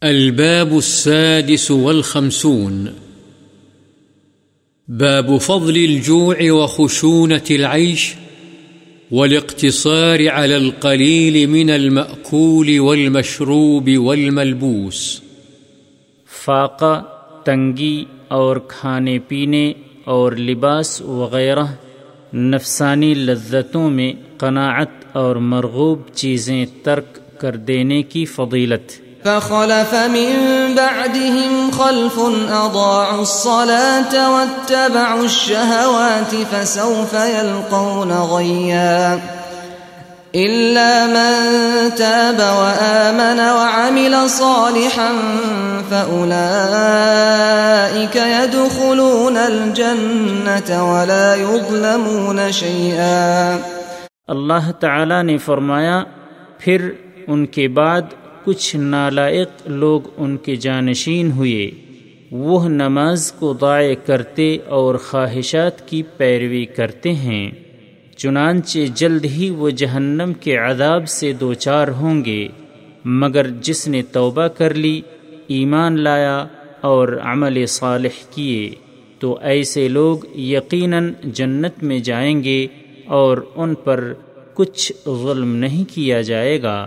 الباب السادس والخمسون. باب فضل الجوع وخشونة العيش والاقتصار على القليل من المأكول والمشروب والملبوس. فاقہ، تنگی اور کھانے پینے اور لباس وغیرہ نفسانی لذتوں میں قناعت اور مرغوب چیزیں ترک کر دینے کی فضیلت۔ فخلف من بعدهم خلف أضاعوا الصلاة واتبعوا الشهوات فسوف يلقون غيا إلا من تاب وآمن وعمل صالحا فأولئك يدخلون الجنة ولا يظلمون شيئا اللہ تعالی نے فرمایا، پھر ان کے بعد کچھ نالائق لوگ ان کے جانشین ہوئے۔ وہ نماز کو ضائع کرتے اور خواہشات کی پیروی کرتے ہیں۔ چنانچہ جلد ہی وہ جہنم کے عذاب سے دوچار ہوں گے۔ مگر جس نے توبہ کر لی، ایمان لایا اور عمل صالح کیے، تو ایسے لوگ یقیناً جنت میں جائیں گے اور ان پر کچھ ظلم نہیں کیا جائے گا۔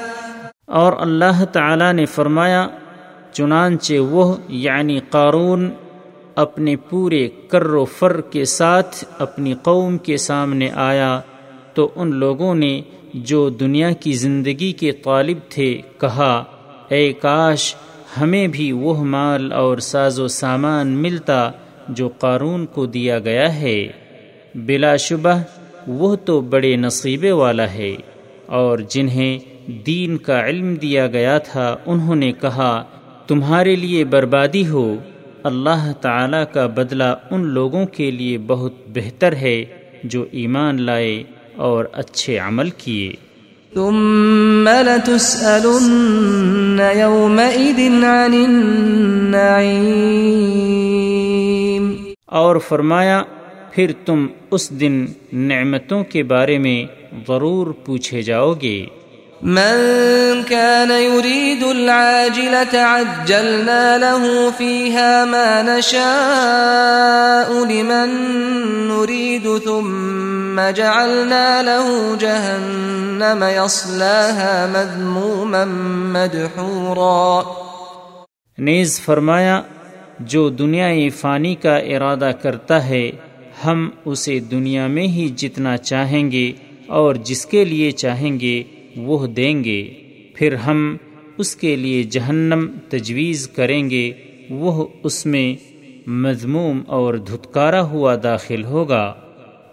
اور اللہ تعالی نے فرمایا، چنانچہ وہ یعنی قارون، اپنے پورے کر و فر کے ساتھ اپنی قوم کے سامنے آیا، تو ان لوگوں نے جو دنیا کی زندگی کے طالب تھے کہا، اے کاش، ہمیں بھی وہ مال اور ساز و سامان ملتا جو قارون کو دیا گیا ہے۔ بلا شبہ، وہ تو بڑے نصیبے والا ہے، اور جنہیں دین کا علم دیا گیا تھا انہوں نے کہا تمہارے لیے بربادی ہو۔ اللہ تعالی کا بدلہ ان لوگوں کے لیے بہت بہتر ہے جو ایمان لائے اور اچھے عمل کیے۔ ثم لتسألن عن النعيم۔ اور فرمایا پھر تم اس دن نعمتوں کے بارے میں ضرور پوچھے جاؤ گے۔ من كان يريد العاجلة عجلنا له فيها ما نشاء لمن نريد، ثم جعلنا له جهنم يصلاها مذموما مدحورا۔ نیز فرمایا، جو دنیا فانی کا ارادہ کرتا ہے، ہم اسے دنیا میں ہی جتنا چاہیں گے اور جس کے لیے چاہیں گے وہ دیں گے، پھر ہم اس کے لیے جہنم تجویز کریں گے، وہ اس میں مضموم اور دھتکارا ہوا داخل ہوگا۔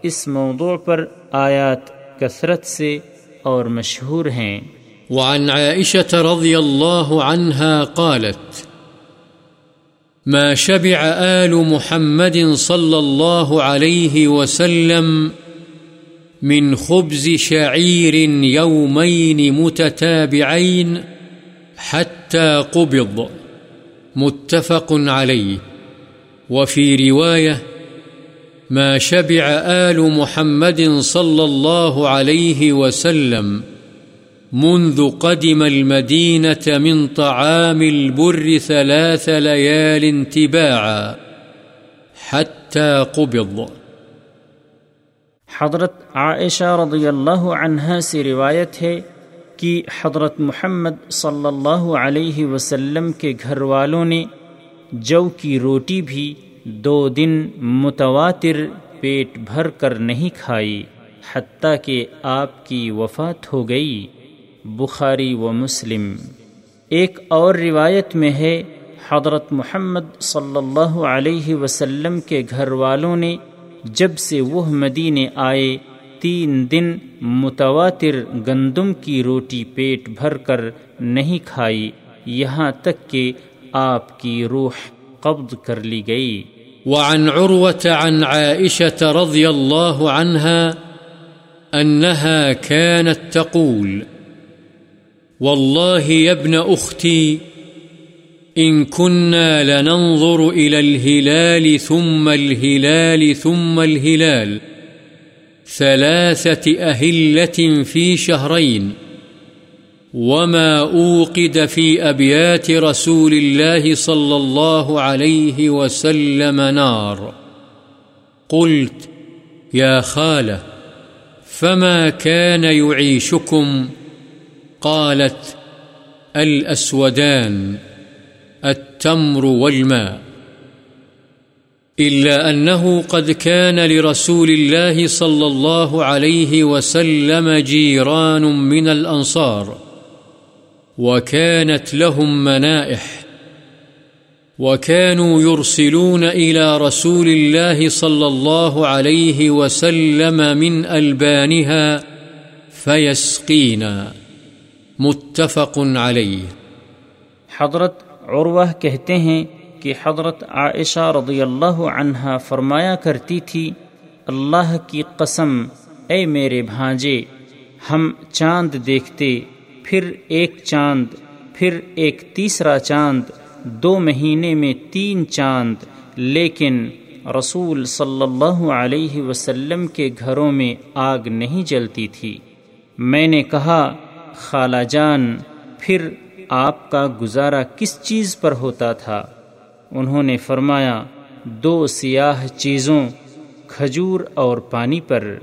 اس موضوع پر آیات کثرت سے اور مشہور ہیں۔ وعن عائشة رضي الله عنها قالت، ما شبع آل محمد صلى الله عليه وسلم من خبز شعير يومين متتابعين حتى قبض. متفق عليه. وفي رواية ما شبع آل محمد صلى الله عليه وسلم منذ قدم المدينة من طعام البر ثلاث ليال تباعا حتى قبض. حضرت عائشہ رضی اللہ عنہ سے روایت ہے کہ حضرت محمد صلی اللہ علیہ وسلم کے گھر والوں نے جو کی روٹی بھی دو دن متواتر پیٹ بھر کر نہیں کھائی، حتیٰ کہ آپ کی وفات ہو گئی۔ بخاری و مسلم۔ ایک اور روایت میں ہے، حضرت محمد صلی اللہ علیہ وسلم کے گھر والوں نے جب سے وہ مدینے آئے، تین دن متواتر گندم کی روٹی پیٹ بھر کر نہیں کھائی، یہاں تک کہ آپ کی روح قبض کر لی گئی۔ وعن عروة عن عائشة رضي الله عنها أنها كانت تقول، والله يا ابن أختي إن كنا لننظر إلى الهلال ثم الهلال ثم الهلال ثلاثة أهلة في شهرين وما أوقد في أبيات رسول الله صلى الله عليه وسلم نار قلت يا خالة فما كان يعيشكم قالت الأسودان التمر والماء. إلا أنه قد كان لرسول الله صلى الله عليه وسلم جيران من الأنصار، وكانت لهم منائح، وكانوا يرسلون إلى رسول الله صلى الله عليه وسلم من ألبانها فيسقينا. متفق عليه. حضرت عروہ کہتے ہیں کہ حضرت عائشہ رضی اللہ عنہا فرمایا کرتی تھی، اللہ کی قسم، اے میرے بھانجے، ہم چاند دیکھتے، پھر ایک چاند، پھر ایک تیسرا چاند، دو مہینے میں تین چاند، لیکن رسول صلی اللہ علیہ وسلم کے گھروں میں آگ نہیں جلتی تھی۔ میں نے کہا، خالہ جان، پھر آپ کا گزارا کس چیز پر ہوتا تھا؟ انہوں نے فرمایا، دو سیاہ چیزوں، کھجور اور پانی پر۔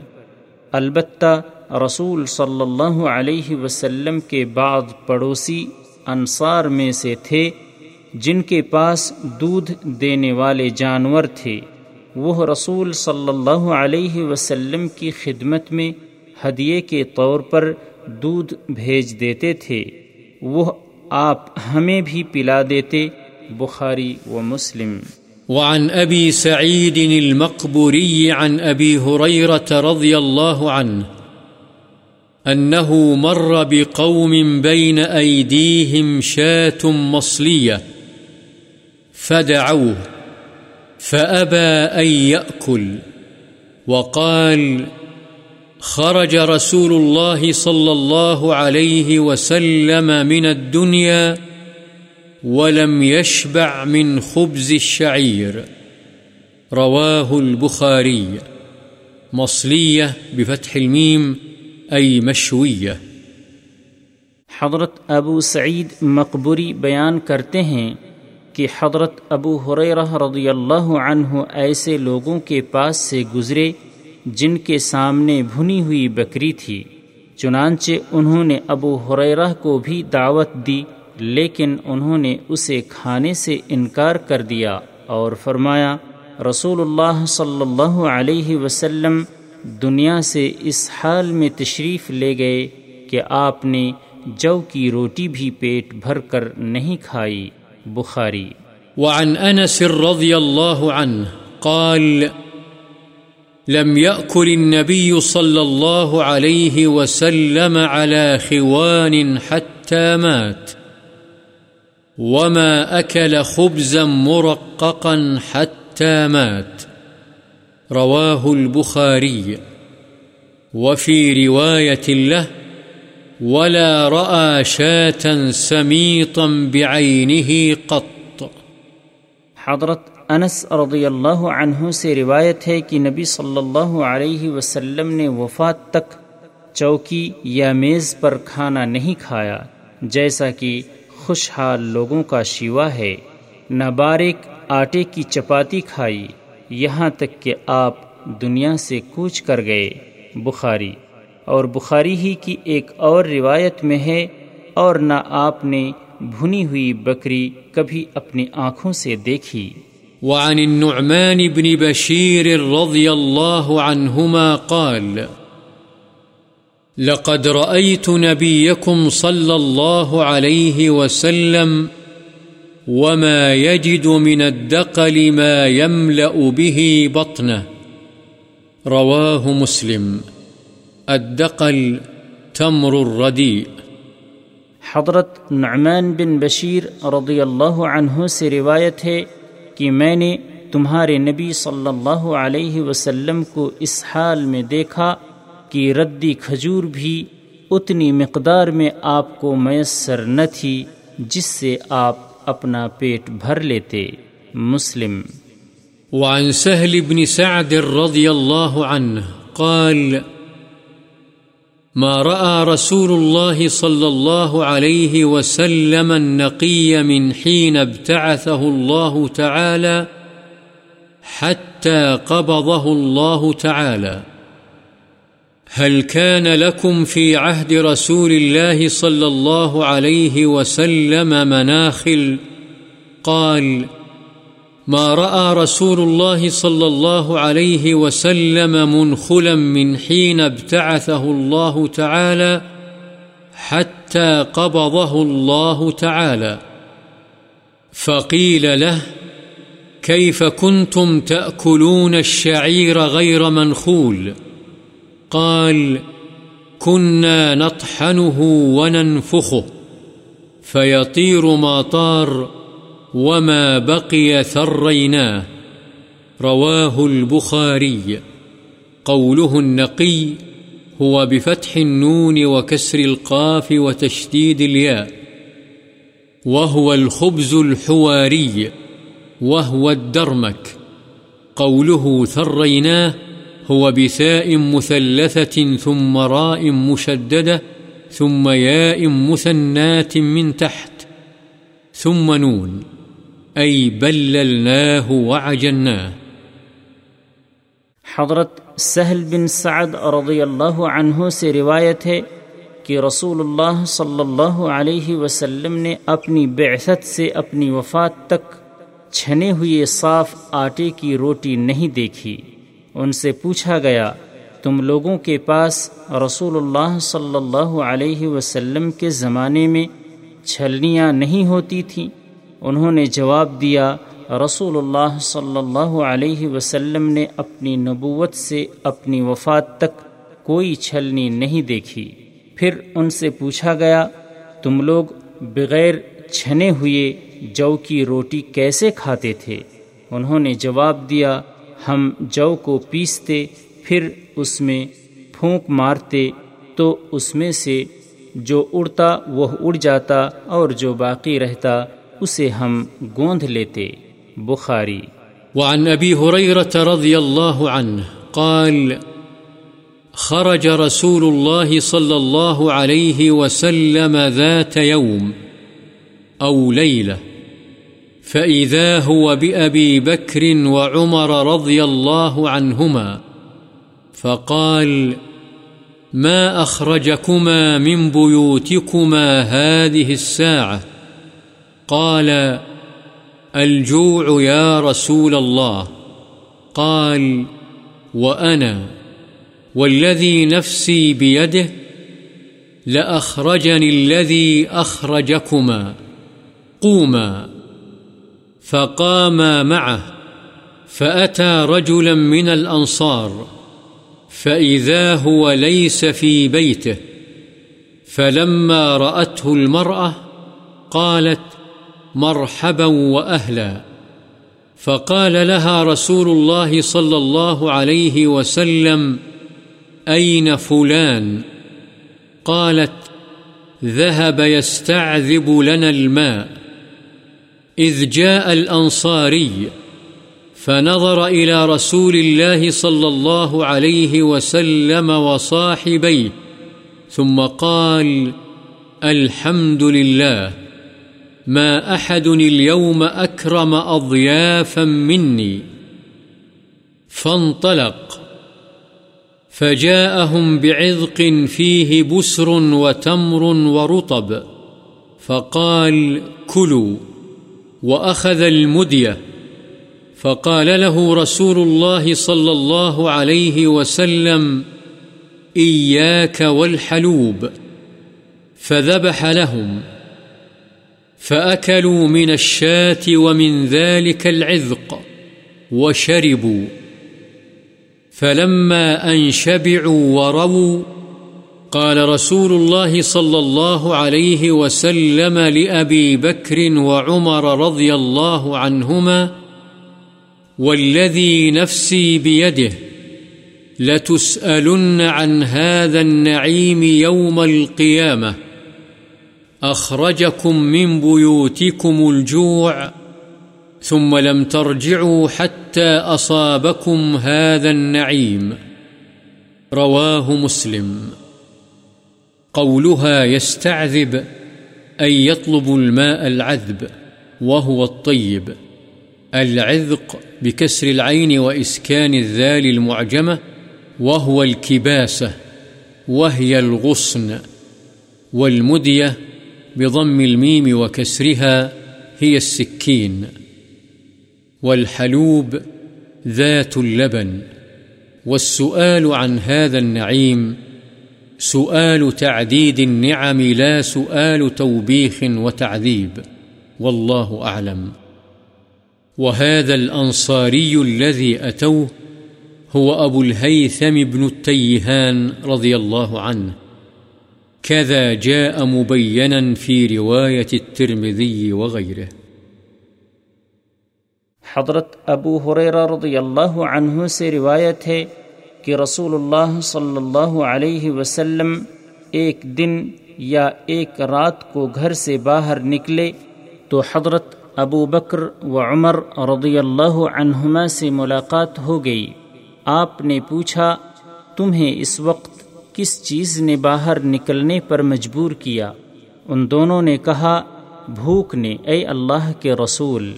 البتہ رسول صلی اللہ علیہ وسلم کے بعد پڑوسی انصار میں سے تھے، جن کے پاس دودھ دینے والے جانور تھے۔ وہ رسول صلی اللہ علیہ وسلم کی خدمت میں ہدیے کے طور پر دودھ بھیج دیتے تھے۔ وہ آپ ہمیں بھی پلا دیتے، بخاری و مسلم۔ وعن أبي سعيد المقبوري عن أبي هريرة رضي الله عنه أنه مر بقوم بين أيديهم شاة مصلية فدعوه فأبى أن يأكل وقال خرج رسول الله صلى الله عليه وسلم من الدنيا ولم يشبع من خبز الشعير رواه البخاري مصلية بفتح الميم أي مشوية حضرت ابو سعید مقبری بیان کرتے ہیں کہ حضرت ابو حریرہ رضی اللہ عنہ ایسے لوگوں کے پاس سے گزرے جن کے سامنے بھنی ہوئی بکری تھی، چنانچہ انہوں نے ابو حریرہ کو بھی دعوت دی، لیکن انہوں نے اسے کھانے سے انکار کر دیا اور فرمایا، رسول اللہ صلی اللہ علیہ وسلم دنیا سے اس حال میں تشریف لے گئے کہ آپ نے جو کی روٹی بھی پیٹ بھر کر نہیں کھائی۔ بخاری۔ وعن أنس رضي الله عنه قال لم يأكل النبي صلى الله عليه وسلم على خوان حتى مات. وما أكل خبزا مرققا حتى مات. رواه البخاري. وفي رواية له ولا رأى شاة سميطا بعينه قط. حضرت انس رضی اللہ عنہ سے روایت ہے کہ نبی صلی اللہ علیہ وسلم نے وفات تک چوکی یا میز پر کھانا نہیں کھایا، جیسا کہ خوشحال لوگوں کا شیوا ہے۔ نہ باریک آٹے کی چپاتی کھائی، یہاں تک کہ آپ دنیا سے کوچ کر گئے۔ بخاری۔ اور بخاری ہی کی ایک اور روایت میں ہے، اور نہ آپ نے بھنی ہوئی بکری کبھی اپنی آنکھوں سے دیکھی۔ وعن النعمان بن بشير رضي الله عنهما قال، لقد رأيت نبيكم صلى الله عليه وسلم وما يجد من الدقل ما يملأ به بطنه. رواه مسلم. الدقل تمر الرديء. حضرت نعمان بن بشیر رضی اللہ عنہ سے روایت ہے کہ میں نے تمہارے نبی صلی اللہ علیہ وسلم کو اس حال میں دیکھا کہ ردی کھجور بھی اتنی مقدار میں آپ کو میسر نہ تھی جس سے آپ اپنا پیٹ بھر لیتے۔ مسلم۔ وعن سهل بن سعد رضي الله عنه قال ما رأى رسول الله صلى الله عليه وسلم النقي من حين ابتعثه الله تعالى حتى قبضه الله تعالى. هل كان لكم في عهد رسول الله صلى الله عليه وسلم مناخل؟ قال ما رأى رسول الله صلى الله عليه وسلم منخلا من حين ابتعثه الله تعالى حتى قبضه الله تعالى. فقيل له، كيف كنتم تأكلون الشعير غير منخول؟ قال، كنا نطحنه وننفخه، فيطير ما طار وما بقي ثريناه رواه البخاري قوله النقي هو بفتح النون وكسر القاف وتشديد الياء وهو الخبز الحواري وهو الدرمك قوله ثريناه هو بثاء مثلثة ثم راء مشددة ثم ياء مثنات من تحت ثم نون أي بللناه وعجناه حضرت سہل بن سعد رضی اللہ عنہ سے روایت ہے کہ رسول اللہ صلی اللہ علیہ وسلم نے اپنی بعثت سے اپنی وفات تک چھنے ہوئے صاف آٹے کی روٹی نہیں دیکھی۔ ان سے پوچھا گیا، تم لوگوں کے پاس رسول اللہ صلی اللہ علیہ وسلم کے زمانے میں چھلنیاں نہیں ہوتی تھیں؟ انہوں نے جواب دیا، رسول اللہ صلی اللہ علیہ وسلم نے اپنی نبوت سے اپنی وفات تک کوئی چھلنی نہیں دیکھی۔ پھر ان سے پوچھا گیا، تم لوگ بغیر چھنے ہوئے جو کی روٹی کیسے کھاتے تھے؟ انہوں نے جواب دیا، ہم جو کو پیستے، پھر اس میں پھونک مارتے، تو اس میں سے جو اڑتا وہ اڑ جاتا اور جو باقی رہتا۔ اسے ہم گوندھ لیتے۔ بخاری۔ وعن ابی حریرت رضی اللہ عنہ قال، خرج رسول الله صلى الله عليه وسلم ذات يوم أو ليلة فإذا هو بأبي بكر وعمر رضي الله عنهما فقال، ما أخرجكما من بيوتكما هذه الساعة؟ قال، الجوع يا رسول الله. قال، وأنا والذي نفسي بيده لأخرجني الذي أخرجكما. قوما. فقاما معه، فأتى رجلا من الأنصار، فإذا هو ليس في بيته. فلما رأته المرأة قالت مرحبا وأهلا. فقال لها رسول الله صلى الله عليه وسلم، أين فلان؟ قالت، ذهب يستعذب لنا الماء. إذ جاء الأنصاري، فنظر إلى رسول الله صلى الله عليه وسلم وصاحبيه، ثم قال، الحمد لله. ما أحد اليوم أكرم أضيافا مني. فانطلق. فجاءهم بعذق فيه بسر وتمر ورطب. فقال كلوا. وأخذ المدية. فقال له رسول الله صلى الله عليه وسلم إياك والحلوب. فذبح لهم. فأكلوا من الشاة ومن ذلك العذق وشربوا. فلما أن شبعوا ورووا، قال رسول الله صلى الله عليه وسلم لأبي بكر وعمر رضي الله عنهما، والذي نفسي بيده لتسألن عن هذا النعيم يوم القيامة. أخرجكم من بيوتكم الجوع ثم لم ترجعوا حتى أصابكم هذا النعيم. رواه مسلم. قولها يستعذب، أي يطلب الماء العذب، وهو الطيب. العذق بكسر العين وإسكان الذال المعجمة، وهو الكباسة، وهي الغصن. والمدية بضم الميم وكسرها هي السكين والحلوب ذات اللبن والسؤال عن هذا النعيم سؤال تعديد النعم لا سؤال توبيخ وتعذيب والله أعلم وهذا الأنصاري الذي أتوه هو أبو الهيثم بن التيهان رضي الله عنه كذا جاء مبينا في رواية الترمذي وغيره. حضرت ابو حریرہ رضی اللہ عنہ سے روایت ہے کہ رسول اللہ صلی اللہ علیہ وسلم ایک دن یا ایک رات کو گھر سے باہر نکلے تو حضرت ابو بکر و عمر رضی اللہ عنہما سے ملاقات ہو گئی۔ آپ نے پوچھا، تمہیں اس وقت کس چیز نے باہر نکلنے پر مجبور کیا؟ ان دونوں نے کہا، بھوک نے، اے اللہ کے رسول۔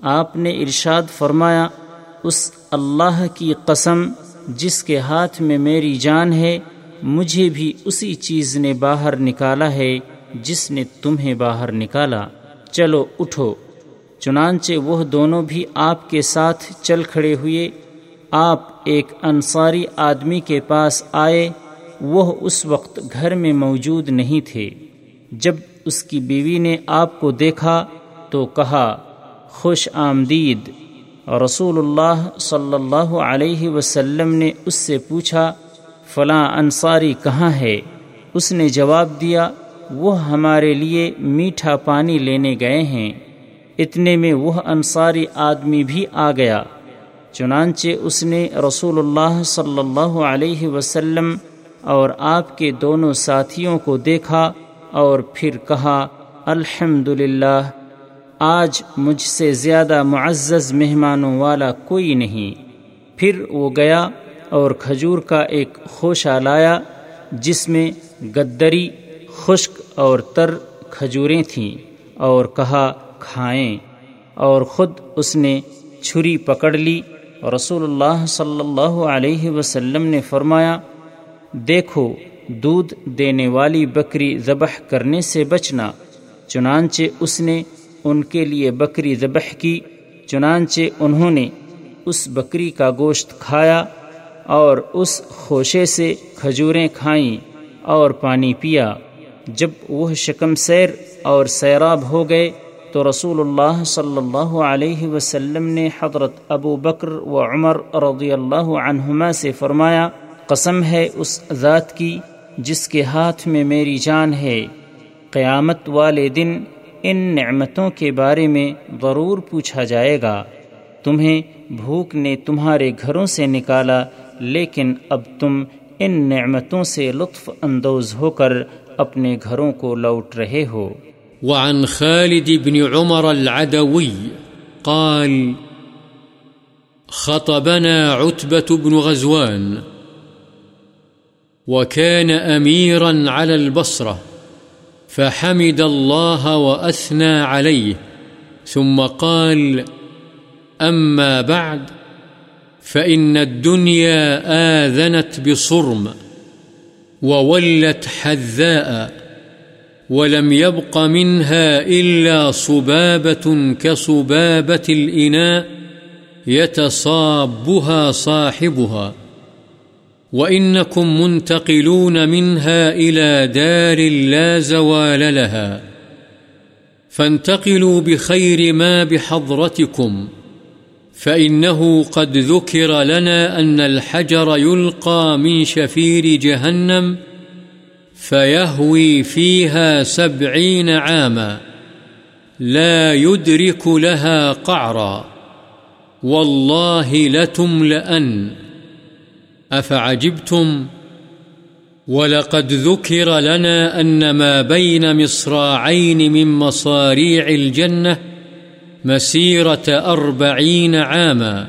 آپ نے ارشاد فرمایا، اس اللہ کی قسم، جس کے ہاتھ میں میری جان ہے، مجھے بھی اسی چیز نے باہر نکالا ہے، جس نے تمہیں باہر نکالا۔ چلو، اٹھو۔ چنانچہ وہ دونوں بھی آپ کے ساتھ چل کھڑے ہوئے، آپ ایک انصاری آدمی کے پاس آئے وہ اس وقت گھر میں موجود نہیں تھے۔ جب اس کی بیوی نے آپ کو دیکھا تو کہا، خوش آمدید۔ رسول اللہ صلی اللہ علیہ وسلم نے اس سے پوچھا، فلاں انصاری کہاں ہے؟ اس نے جواب دیا، وہ ہمارے لیے میٹھا پانی لینے گئے ہیں۔ اتنے میں وہ انصاری آدمی بھی آ گیا۔ چنانچہ اس نے رسول اللہ صلی اللہ علیہ وسلم اور آپ کے دونوں ساتھیوں کو دیکھا اور پھر کہا الحمد آج مجھ سے زیادہ معزز مہمانوں والا کوئی نہیں۔ پھر وہ گیا اور کھجور کا ایک خوشہ لایا، جس میں گدری، خشک اور تر کھجوریں تھیں اور کہا، کھائیں۔ اور خود اس نے چھری پکڑ لی۔ رسول اللہ صلی اللہ علیہ وسلم نے فرمایا دیکھو، دودھ دینے والی بکری ذبح کرنے سے بچنا، چنانچہ اس نے ان کے لیے بکری ذبح کی، چنانچہ انہوں نے اس بکری کا گوشت کھایا اور اس خوشے سے کھجوریں کھائیں اور پانی پیا۔ جب وہ شکم سیر اور سیراب ہو گئے تو رسول اللہ صلی اللہ علیہ وسلم نے حضرت ابو بکر و عمر رضی اللہ عنہما سے فرمایا قسم ہے اس ذات کی جس کے ہاتھ میں میری جان ہے۔ قیامت والے دن ان نعمتوں کے بارے میں ضرور پوچھا جائے گا۔ تمہیں بھوک نے تمہارے گھروں سے نکالا، لیکن اب تم ان نعمتوں سے لطف اندوز ہو کر اپنے گھروں کو لوٹ رہے ہو۔ وعن خالد بن عمر العدوي قال، خطبنا عتبة بن غزوان وكان أميرا على البصرة، فحمد الله وأثنى عليه، ثم قال أما بعد، فإن الدنيا آذنت بصرم، وولت حذاء، ولم يبق منها إلا صبابة كصبابة الإناء، يتصابها صاحبها. وإنكم منتقلون منها إلى دار لا زوال لها فانتقلوا بخير ما بحضرتكم فإنه قد ذكر لنا أن الحجر يلقى من شفير جهنم فيهوي فيها سبعين عاما لا يدرك لها قعرا والله لتملأن أفعجبتم؟ ولقد ذكر لنا أن ما بين مصراعين من مصاريع الجنة مسيرة أربعين عاما،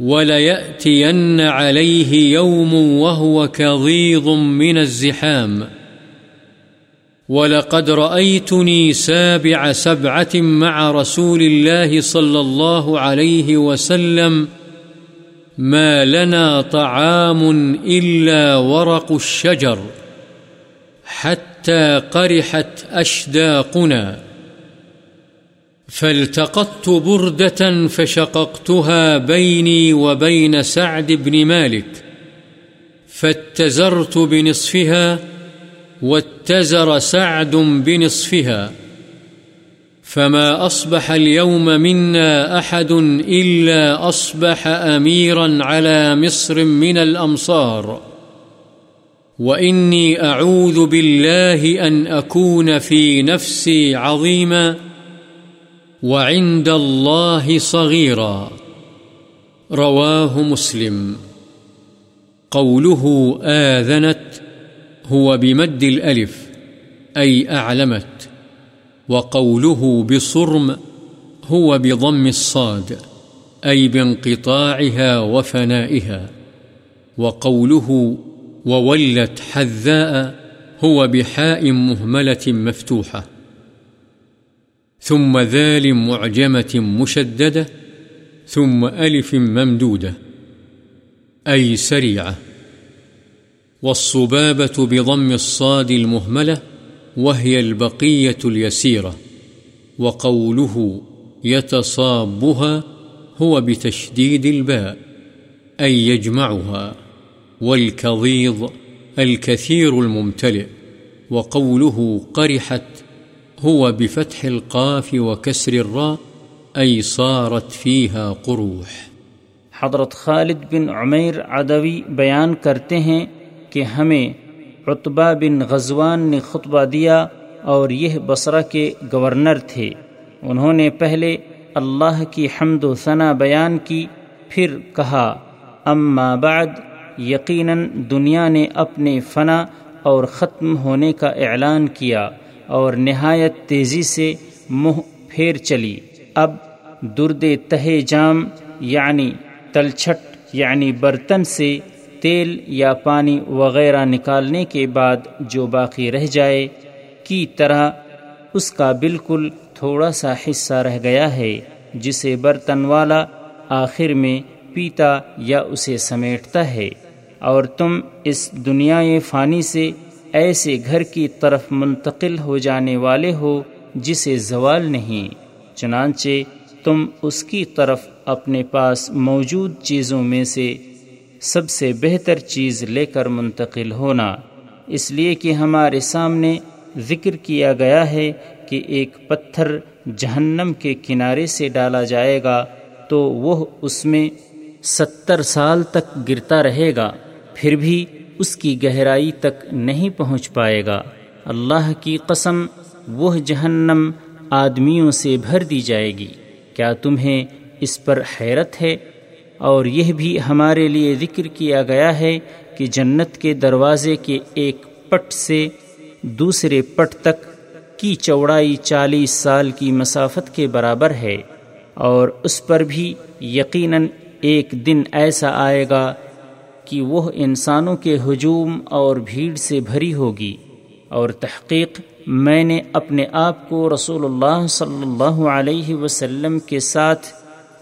وليأتين عليه يوم وهو كظيظ من الزحام. ولقد رأيتني سابع سبعة مع رسول الله صلى الله عليه وسلم ما لنا طعام إلا ورق الشجر حتى قرحت أشداقنا فالتقطت بردة فشققتها بيني وبين سعد بن مالك فاتزرت بنصفها واتزر سعد بنصفها فما أصبح اليوم منا أحد إلا أصبح أميرا على مصر من الأمصار وإني أعوذ بالله أن أكون في نفسي عظيما وعند الله صغيرا رواه مسلم قوله آذنت هو بمد الألف أي أعلمت وقوله بصرم هو بضم الصاد، أي بانقطاعها وفنائها. وقوله وولت حذاء هو بحاء مهملة مفتوحة. ثم ذال معجمة مشددة، ثم ألف ممدودة، أي سريعة. والصبابة بضم الصاد المهملة وهي البقية اليسيرة، وقوله يتصابها هو بتشديد الباء، أي يجمعها، والكظيظ الكثير الممتلئ، وقوله قرحت هو بفتح القاف وكسر الراء، أي صارت فيها قروح. حضرت خالد بن عمیر عدوی بیان کرتے ہیں کہ ہمیں رتبہ بن غزوان نے خطبہ دیا اور یہ بصرہ کے گورنر تھے۔ انہوں نے پہلے اللہ کی حمد و ثنا بیان کی، پھر کہا، اما بعد، یقیناً دنیا نے اپنے فنا اور ختم ہونے کا اعلان کیا اور نہایت تیزی سے منہ پھیر چلی۔ اب درد تہ جام یعنی تلچھٹ یعنی برتن سے تیل یا پانی وغیرہ نکالنے کے بعد جو باقی رہ جائے کی طرح اس کا بالکل تھوڑا سا حصہ رہ گیا ہے، جسے برتن والا آخر میں پیتا یا اسے سمیٹتا ہے۔ اور تم اس دنیا فانی سے ایسے گھر کی طرف منتقل ہو جانے والے ہو جسے زوال نہیں۔ چنانچہ تم اس کی طرف اپنے پاس موجود چیزوں میں سے سب سے بہتر چیز لے کر منتقل ہونا۔ اس لیے کہ ہمارے سامنے ذکر کیا گیا ہے کہ ایک پتھر جہنم کے کنارے سے ڈالا جائے گا تو وہ اس میں ستر سال تک گرتا رہے گا، پھر بھی اس کی گہرائی تک نہیں پہنچ پائے گا۔ اللہ کی قسم، وہ جہنم آدمیوں سے بھر دی جائے گی۔ کیا تمہیں اس پر حیرت ہے؟ اور یہ بھی ہمارے لیے ذکر کیا گیا ہے کہ جنت کے دروازے کے ایک پٹ سے دوسرے پٹ تک کی چوڑائی چالیس سال کی مسافت کے برابر ہے اور اس پر بھی یقیناً ایک دن ایسا آئے گا کہ وہ انسانوں کے ہجوم اور بھیڑ سے بھری ہوگی اور تحقیق میں نے اپنے آپ کو رسول اللہ صلی اللہ علیہ وسلم کے ساتھ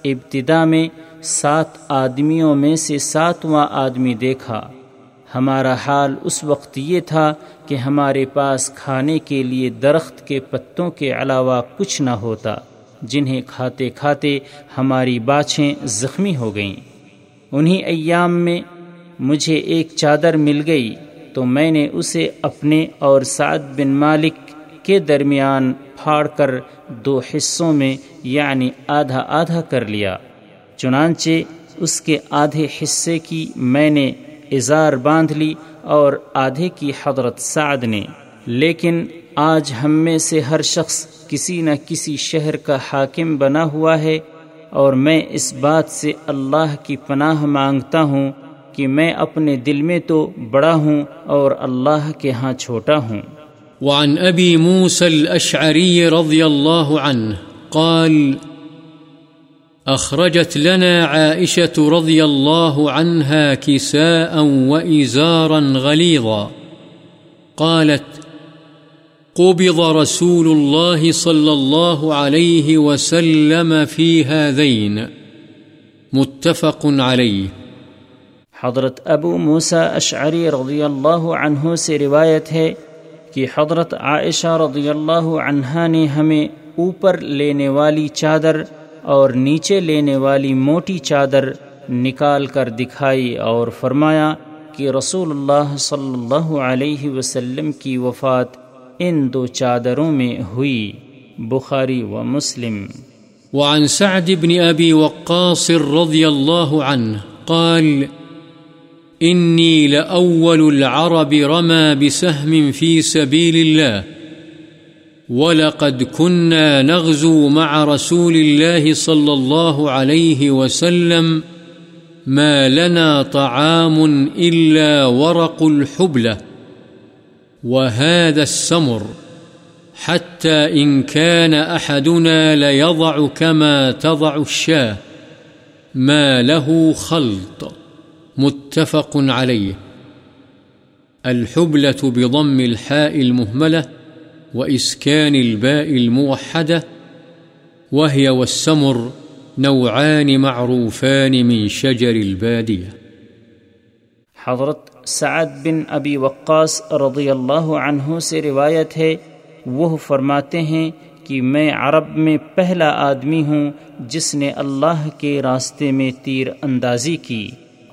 ابتدا میں سات آدمیوں میں سے ساتواں آدمی دیکھا۔ ہمارا حال اس وقت یہ تھا کہ ہمارے پاس کھانے کے لیے درخت کے پتوں کے علاوہ کچھ نہ ہوتا، جنہیں کھاتے کھاتے ہماری باچھیں زخمی ہو گئیں۔ انہی ایام میں مجھے ایک چادر مل گئی، تو میں نے اسے اپنے اور سعد بن مالک کے درمیان پھاڑ کر دو حصوں میں یعنی آدھا آدھا کر لیا۔ چنانچہ اس کے آدھے حصے کی میں نے اظہار باندھ لی اور آدھے کی حضرت سعد نے۔ لیکن آج ہم میں سے ہر شخص کسی نہ کسی شہر کا حاکم بنا ہوا ہے اور میں اس بات سے اللہ کی پناہ مانگتا ہوں کہ میں اپنے دل میں تو بڑا ہوں اور اللہ کے ہاں چھوٹا ہوں۔ وعن ابی موسى الاشعری رضی اللہ عنہ قال أخرجت لنا عائشة رضي الله عنها كساء وإزارا غليظا. قالت قبض رسول الله صلى الله عليه وسلم في هذين. متفق عليه. حضرت ابو موسا اشعری رضی اللہ عنہ سے روایت ہے کہ حضرت عائشہ رضی اللہ عنہ نے ہمیں اوپر لینے والی چادر اور نیچے لینے والی موٹی چادر نکال کر دکھائی اور فرمایا کہ رسول اللہ صلی اللہ علیہ وسلم کی وفات ان دو چادروں میں ہوئی، بخاری و مسلم۔ وعن سعد بن أبي وقاص رضي الله عنه قال إني لأول العرب رمى بسهم في سبيل الله ولقد كنا نغزو مع رسول الله صلى الله عليه وسلم ما لنا طعام إلا ورق الحبلة وهذا السمر حتى إن كان أحدنا ليضع كما تضع الشاه ما له خلط متفق عليه الحبلة بضم الحاء المهملة وإسكان الباء الموحدة، وهي والسمر نوعان معروفان من شجر البادية. حضرت سعد بن ابی وقاص رضی اللہ عنہ سے روایت ہے، وہ فرماتے ہیں کہ میں عرب میں پہلا آدمی ہوں جس نے اللہ کے راستے میں تیر اندازی کی،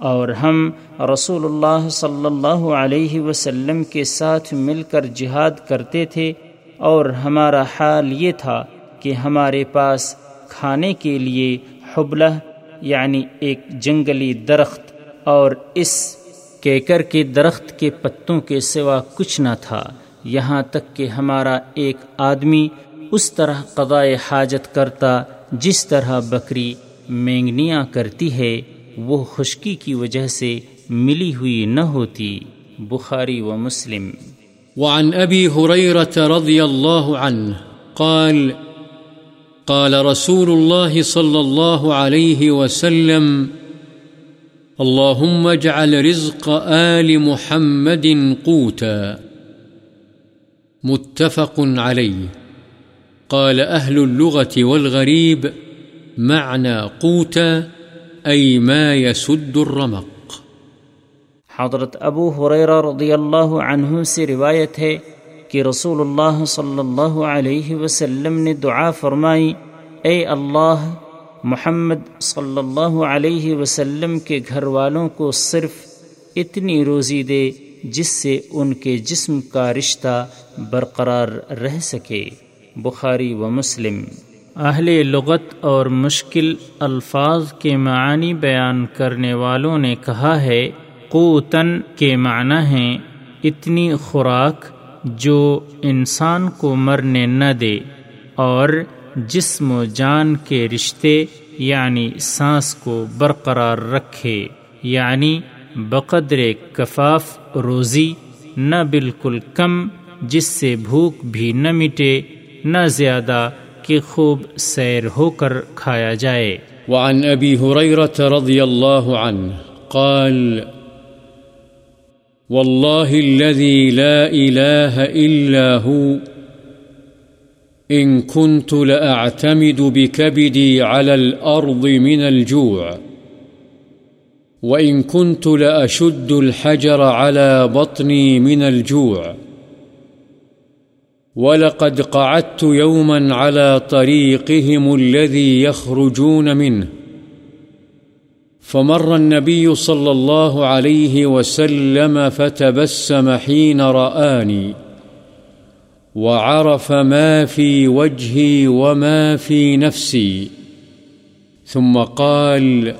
اور ہم رسول اللہ صلی اللہ علیہ وسلم کے ساتھ مل کر جہاد کرتے تھے اور ہمارا حال یہ تھا کہ ہمارے پاس کھانے کے لیے حبلہ یعنی ایک جنگلی درخت اور اس کیکر کے درخت کے پتوں کے سوا کچھ نہ تھا۔ یہاں تک کہ ہمارا ایک آدمی اس طرح قضائے حاجت کرتا جس طرح بکری مینگنیاں کرتی ہے، وہ خشکی کی وجہ سے ملی ہوئی نہ ہوتی۔ بخاری و مسلم۔ وعن أبي هريرة رضي الله عنه قال قال رسول الله صلى الله عليه وسلم، اللهم اجعل رزق آل محمد قوتا. متفق عليه. قال أهل اللغة والغريب، معنى قوتا أي ما يسد الرمق. حضرت ابو حریرہ رضی اللہ عنہ سے روایت ہے کہ رسول اللہ صلی اللہ علیہ وسلم نے دعا فرمائی، اے اللہ، محمد صلی اللہ علیہ وسلم کے گھر والوں کو صرف اتنی روزی دے جس سے ان کے جسم کا رشتہ برقرار رہ سکے۔ بخاری و مسلم۔ اہل لغت اور مشکل الفاظ کے معانی بیان کرنے والوں نے کہا ہے قوتن کے معنی ہیں اتنی خوراک جو انسان کو مرنے نہ دے اور جسم و جان کے رشتے یعنی سانس کو برقرار رکھے یعنی بقدر کفاف روزی نہ بالکل کم جس سے بھوک بھی نہ مٹے، نہ زیادہ کہ خوب سیر ہو کر کھایا جائے۔ وعن ابی رضی اللہ عنہ قال والله الذي لا إله إلا هو إن كنت لأعتمد بكبدي على الأرض من الجوع وإن كنت لأشد الحجر على بطني من الجوع ولقد قعدت يوما على طريقهم الذي يخرجون منه فمر النبي صلى الله عليه وسلم فتبسم حين رآني وعرف ما في وجهي وما في نفسي. ثم قال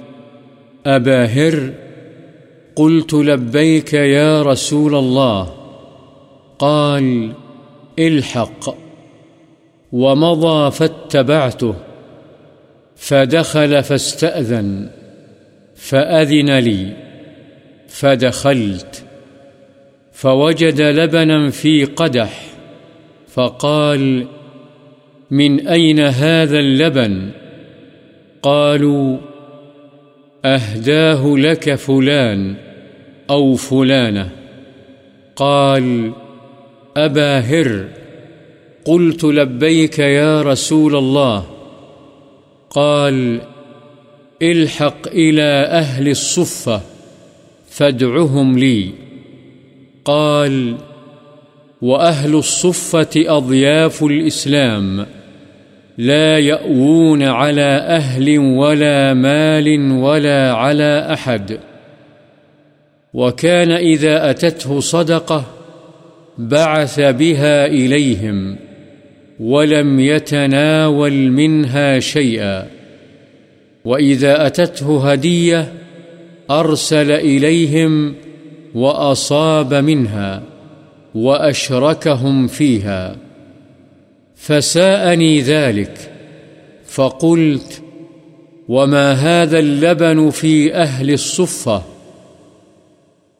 أبا هر قلت لبيك يا رسول الله. قال، الحق. ومضى فاتبعته، فدخل فاستأذن. فأذن لي، فدخلت، فوجد لبنا في قدح، فقال من أين هذا اللبن؟ قالوا أهداه لك فلان أو فلانة. قال أبا هر، قلت لبيك يا رسول الله. قال الحق إلى أهل الصفة فادعهم لي. قال، وأهل الصفة أضياف الإسلام، لا يأوون على أهل ولا مال ولا على أحد. وكان إذا أتته صدقة بعث بها إليهم، ولم يتناول منها شيئا. وإذا أتته هدية أرسل إليهم وأصاب منها وأشركهم فيها فساءني ذلك فقلت وما هذا اللبن في أهل الصفة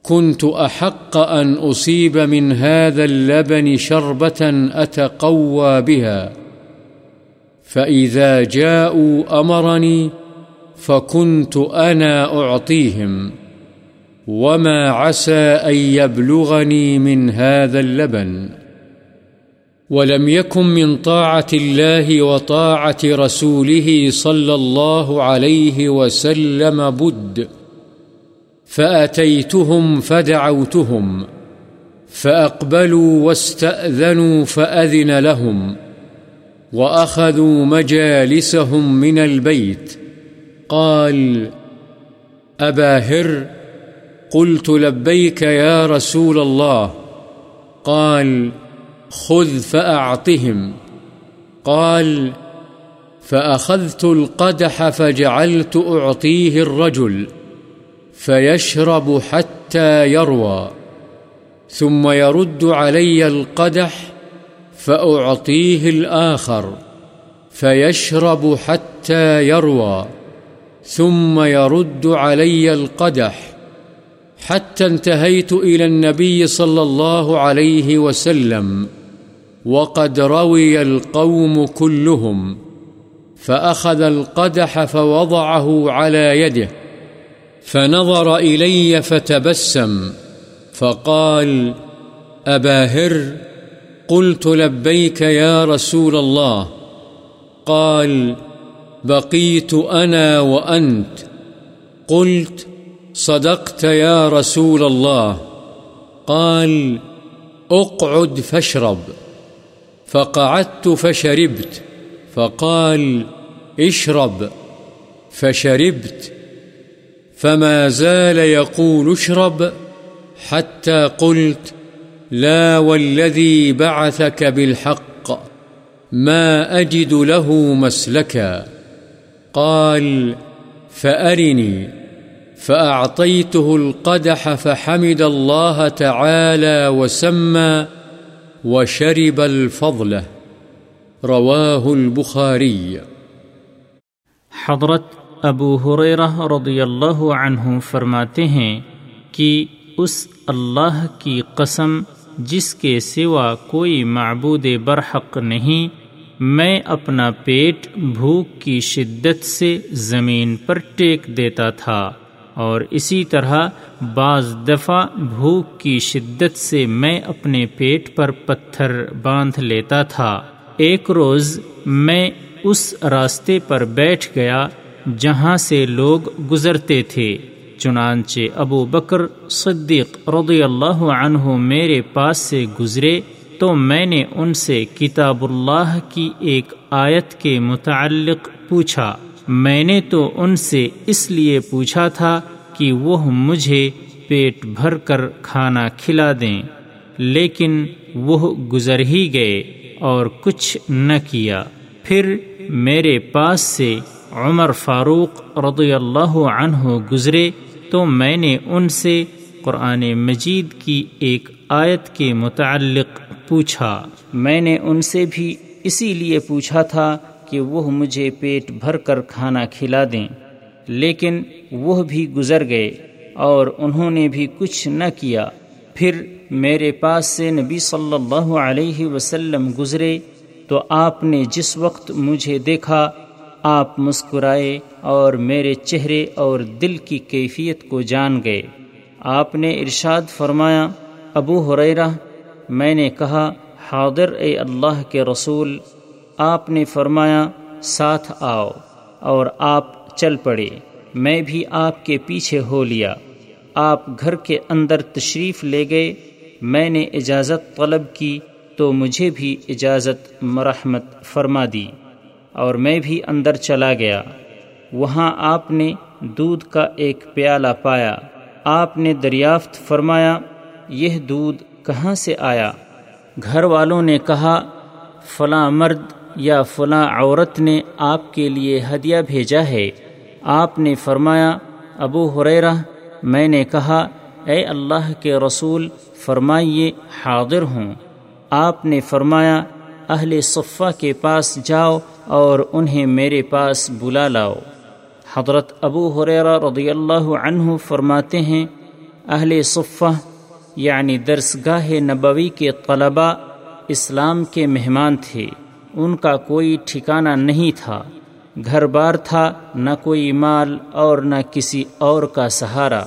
كنت أحق أن أصيب من هذا اللبن شربة أتقوى بها فإذا جاءوا أمرني فكنت أنا أعطيهم وما عسى أن يبلغني من هذا اللبن ولم يكن من طاعة الله وطاعة رسوله صلى الله عليه وسلم بد فأتيتهم فدعوتهم فأقبلوا واستأذنوا فأذن لهم وأخذوا مجالسهم من البيت قال، أبا هر، قلت لبيك يا رسول الله. قال، خذ فأعطهم. قال، فأخذت القدح فجعلت أعطيه الرجل، فيشرب حتى يروى. ثم يرد علي القدح فأعطيه الآخر، فيشرب حتى يروى. ثم يرد علي القدح حتى انتهيت إلى النبي صلى الله عليه وسلم، وقد روي القوم كلهم، فأخذ القدح فوضعه على يده، فنظر إلي فتبسم، فقال أبا هر، قلت لبيك يا رسول الله، قال بقيت أنا وأنت. قلت، صدقت يا رسول الله. قال، اقعد فاشرب. فقعدت فشربت. فقال، اشرب. فشربت. فما زال يقول اشرب، حتى قلت، لا والذي بعثك بالحق، ما أجد له مسلكا. قال، فأرني، فأعطيته القدح فحمد الله تعالى وسمى وشرب الفضلة رواه البخاري. حضرت ابو حریرہ رضی اللہ عنہ فرماتے ہیں کہ اس اللہ کی قسم جس کے سوا کوئی معبود برحق نہیں میں اپنا پیٹ بھوک کی شدت سے زمین پر ٹیک دیتا تھا اور اسی طرح بعض دفعہ بھوک کی شدت سے میں اپنے پیٹ پر پتھر باندھ لیتا تھا۔ ایک روز میں اس راستے پر بیٹھ گیا جہاں سے لوگ گزرتے تھے، چنانچہ ابو بکر صدیق رضی اللہ عنہ میرے پاس سے گزرے تو میں نے ان سے کتاب اللہ کی ایک آیت کے متعلق پوچھا۔ میں نے تو ان سے اس لیے پوچھا تھا کہ وہ مجھے پیٹ بھر کر کھانا کھلا دیں، لیکن وہ گزر ہی گئے اور کچھ نہ کیا۔ پھر میرے پاس سے عمر فاروق رضی اللہ عنہ گزرے تو میں نے ان سے قرآن مجید کی ایک آیت کے متعلق پوچھا، میں نے ان سے بھی اسی لیے پوچھا تھا کہ وہ مجھے پیٹ بھر کر کھانا کھلا دیں، لیکن وہ بھی گزر گئے اور انہوں نے بھی کچھ نہ کیا۔ پھر میرے پاس سے نبی صلی اللہ علیہ وسلم گزرے تو آپ نے جس وقت مجھے دیکھا، آپ مسکرائے اور میرے چہرے اور دل کی کیفیت کو جان گئے۔ آپ نے ارشاد فرمایا، ابو حریرہ میں نے کہا، حاضر اے اللہ کے رسول، آپ نے فرمایا، ساتھ آؤ اور آپ چل پڑے۔ میں بھی آپ کے پیچھے ہو لیا۔ آپ گھر کے اندر تشریف لے گئے۔ میں نے اجازت طلب کی تو مجھے بھی اجازت مرحمت فرما دی اور میں بھی اندر چلا گیا۔ وہاں آپ نے دودھ کا ایک پیالہ پایا۔ آپ نے دریافت فرمایا، یہ دودھ کہاں سے آیا؟ گھر والوں نے کہا، فلاں مرد یا فلاں عورت نے آپ کے لیے ہدیہ بھیجا ہے۔ آپ نے فرمایا، ابو حریرہ میں نے کہا، اے اللہ کے رسول، فرمائیے، حاضر ہوں۔ آپ نے فرمایا، اہل صفہ کے پاس جاؤ اور انہیں میرے پاس بلا لاؤ۔ حضرت ابو حریرہ رضی اللہ عنہ فرماتے ہیں، اہل صفہ یعنی درسگاہ نبوی کے طلباء اسلام کے مہمان تھے۔ ان کا کوئی ٹھکانہ نہیں تھا۔ گھر بار تھا، نہ کوئی مال اور نہ کسی اور کا سہارا۔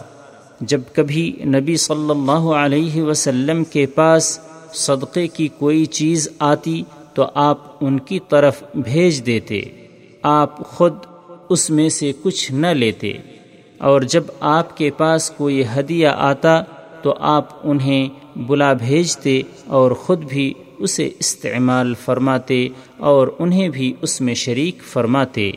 جب کبھی نبی صلی اللہ علیہ وسلم کے پاس صدقے کی کوئی چیز آتی تو آپ ان کی طرف بھیج دیتے۔ آپ خود اس میں سے کچھ نہ لیتے۔ اور جب آپ کے پاس کوئی ہدیہ آتا تو آپ انہیں بلا بھیجتے اور خود بھی اسے استعمال فرماتے اور انہیں بھی اس میں شریک فرماتے۔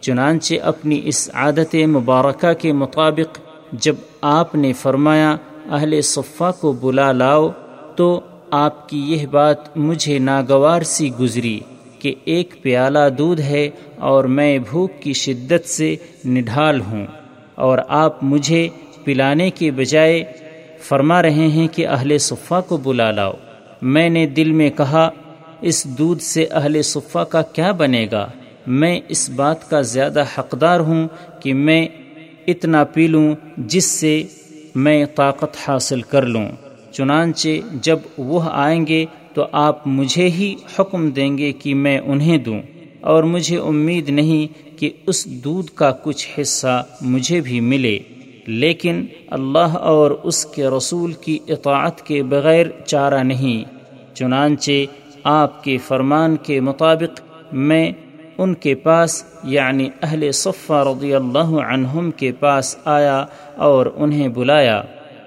چنانچہ اپنی اس عادت مبارکہ کے مطابق جب آپ نے فرمایا، اہل صفہ کو بلا لاؤ، تو آپ کی یہ بات مجھے ناگوار سی گزری کہ ایک پیالہ دودھ ہے اور میں بھوک کی شدت سے نڈھال ہوں اور آپ مجھے پلانے کے بجائے فرما رہے ہیں کہ اہل صفہ کو بلا لاؤ۔ میں نے دل میں کہا، اس دودھ سے اہل صفہ کا کیا بنے گا؟ میں اس بات کا زیادہ حقدار ہوں کہ میں اتنا پی لوں جس سے میں طاقت حاصل کر لوں۔ چنانچہ جب وہ آئیں گے تو آپ مجھے ہی حکم دیں گے کہ میں انہیں دوں۔ اور مجھے امید نہیں کہ اس دودھ کا کچھ حصہ مجھے بھی ملے۔ لیکن اللہ اور اس کے رسول کی اطاعت کے بغیر چارہ نہیں، چنانچہ آپ کے فرمان کے مطابق میں ان کے پاس یعنی اہل صفہ رضی اللہ عنہم کے پاس آیا اور انہیں بلایا،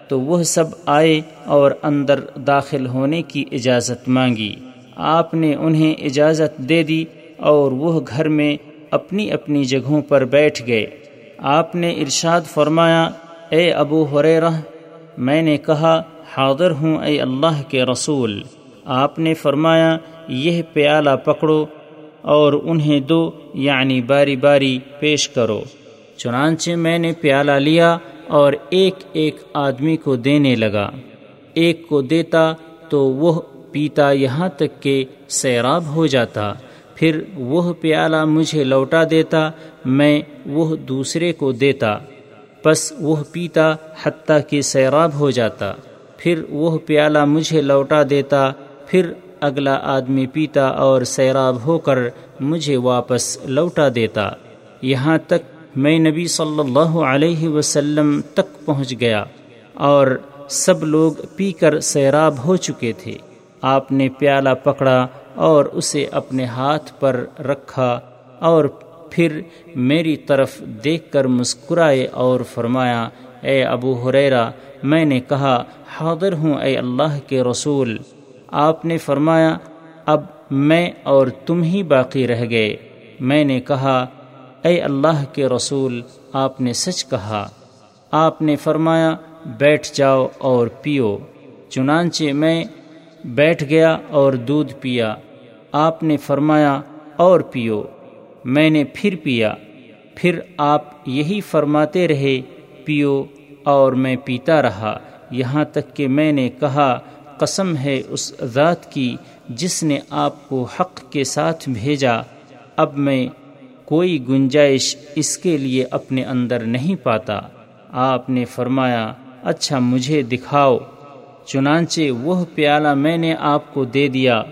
تو وہ سب آئے اور اندر داخل ہونے کی اجازت مانگی۔ آپ نے انہیں اجازت دے دی اور وہ گھر میں اپنی اپنی جگہوں پر بیٹھ گئے۔ آپ نے ارشاد فرمایا، اے ابو حریرہ میں نے کہا، حاضر ہوں اے اللہ کے رسول۔ آپ نے فرمایا، یہ پیالہ پکڑو اور انہیں دو یعنی باری باری پیش کرو۔ چنانچہ میں نے پیالہ لیا اور ایک ایک آدمی کو دینے لگا۔ ایک کو دیتا تو وہ پیتا یہاں تک کہ سیراب ہو جاتا۔ پھر وہ پیالہ مجھے لوٹا دیتا، میں وہ دوسرے کو دیتا۔ بس وہ پیتا حتیٰ کہ سیراب ہو جاتا۔ پھر وہ پیالہ مجھے لوٹا دیتا، پھر اگلا آدمی پیتا اور سیراب ہو کر مجھے واپس لوٹا دیتا۔ یہاں تک میں نبی صلی اللہ علیہ وسلم تک پہنچ گیا اور سب لوگ پی کر سیراب ہو چکے تھے۔ آپ نے پیالہ پکڑا اور اسے اپنے ہاتھ پر رکھا اور پھر میری طرف دیکھ کر مسکرائے اور فرمایا، اے ابو حریرا میں نے کہا، حاضر ہوں اے اللہ کے رسول۔ آپ نے فرمایا، اب میں اور تم ہی باقی رہ گئے۔ میں نے کہا، اے اللہ کے رسول، آپ نے سچ کہا۔ آپ نے فرمایا، بیٹھ جاؤ اور پیو۔ چنانچہ میں بیٹھ گیا اور دودھ پیا۔ آپ نے فرمایا، اور پیو۔ میں نے پھر پیا۔ پھر آپ یہی فرماتے رہے، پیو۔ اور میں پیتا رہا۔ یہاں تک کہ میں نے کہا، قسم ہے اس ذات کی جس نے آپ کو حق کے ساتھ بھیجا۔ اب میں کوئی گنجائش اس کے لیے اپنے اندر نہیں پاتا۔ آپ نے فرمایا اچھا مجھے دکھاؤ۔ چنانچہ وہ پیالہ میں نے آپ کو دے دیا،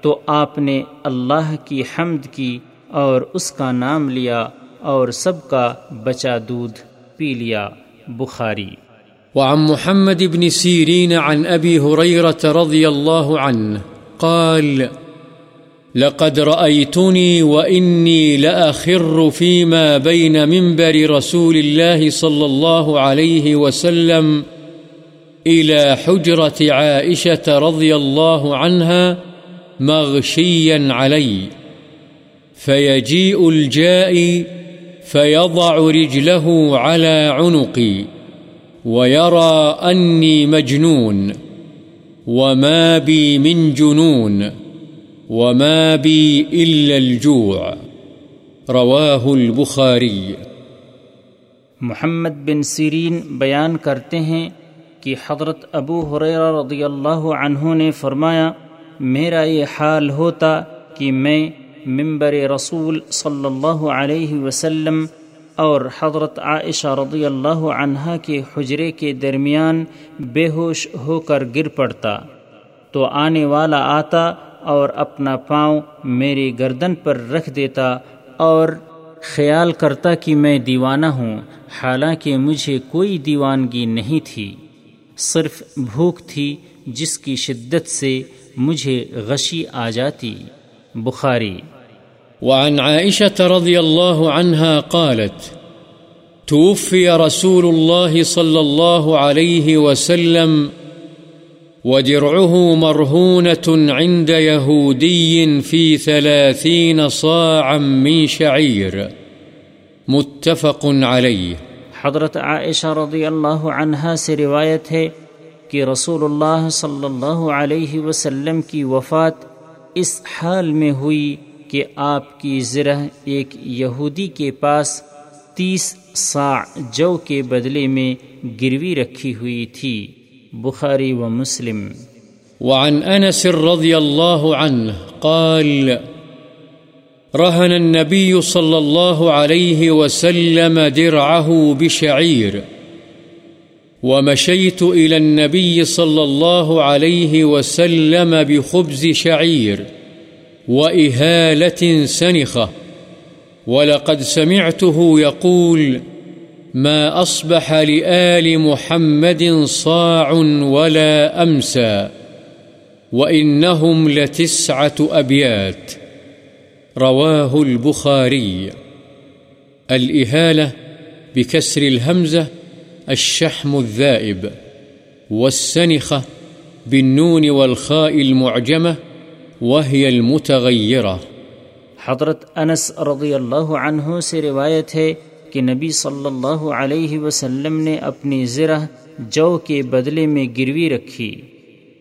تو آپ نے اللہ کی حمد کی اور اس کا نام لیا اور سب کا بچا دودھ پی لیا۔ بخاری۔ وعن محمد بن سيرين عن أبي هريرة رضي الله عنه قال، لقد رأيتني وإني لأخر فيما بين منبر رسول الله صلى الله عليه وسلم إلى حجرة عائشة رضي الله عنها مغشيا علي. فيجيء الجائي فيضع رجله على عنقي ويرى أني مجنون وما بي من جنون وما بي إلا الجوع. رواه البخاري. محمد بن سیرین بیان کرتے ہیں کہ حضرت ابو حریر رضی اللہ عنہ نے فرمایا، میرا یہ حال ہوتا کہ میں ممبر رسول صلی اللہ علیہ وسلم اور حضرت عائشہ رضی اللہ عنہ کے حجرے کے درمیان بے ہوش ہو کر گر پڑتا۔ تو آنے والا آتا اور اپنا پاؤں میری گردن پر رکھ دیتا اور خیال کرتا کہ میں دیوانہ ہوں، حالانکہ مجھے کوئی دیوانگی نہیں تھی۔ صرف بھوک تھی جس کی شدت سے مجھے غشی آ جاتی۔ بخاری۔ وعن عائشة رضي الله عنها قالت توفي رسول الله صلى الله عليه وسلم ودرعه مرهونة عند يهودي في ثلاثين صاعا من شعير متفق عليه حضرت عائشہ رضی اللہ عنہا سے روایت ہے کہ رسول اللہ صلی اللہ علیہ وسلم کی وفات اس حال میں ہوئی کہ آپ کی زرہ ایک یہودی کے پاس تیس سا جو کے بدلے میں گروی رکھی ہوئی تھی۔ بخاری و مسلم۔ وعن انس رضی اللہ عنہ قال رهن النبي صلى الله عليه وسلم درعه بشعير. ومشيت إلى النبي صلى الله عليه وسلم بخبز شعير وإهالة سنخة. ولقد سمعته يقول ما أصبح لآل محمد صاع ولا أمسى، وإنهم لتسعة أبيات. رواه البخاري. الإهالة بكسر الهمزة الشحم الذائب، والسنخة بالنون والخاء المعجمة، وهي المتغيرة. حضرت انس رضی اللہ عنہ سے روایت ہے کہ نبی صلی اللہ علیہ وسلم نے اپنی زرہ جو کے بدلے میں گروی رکھی،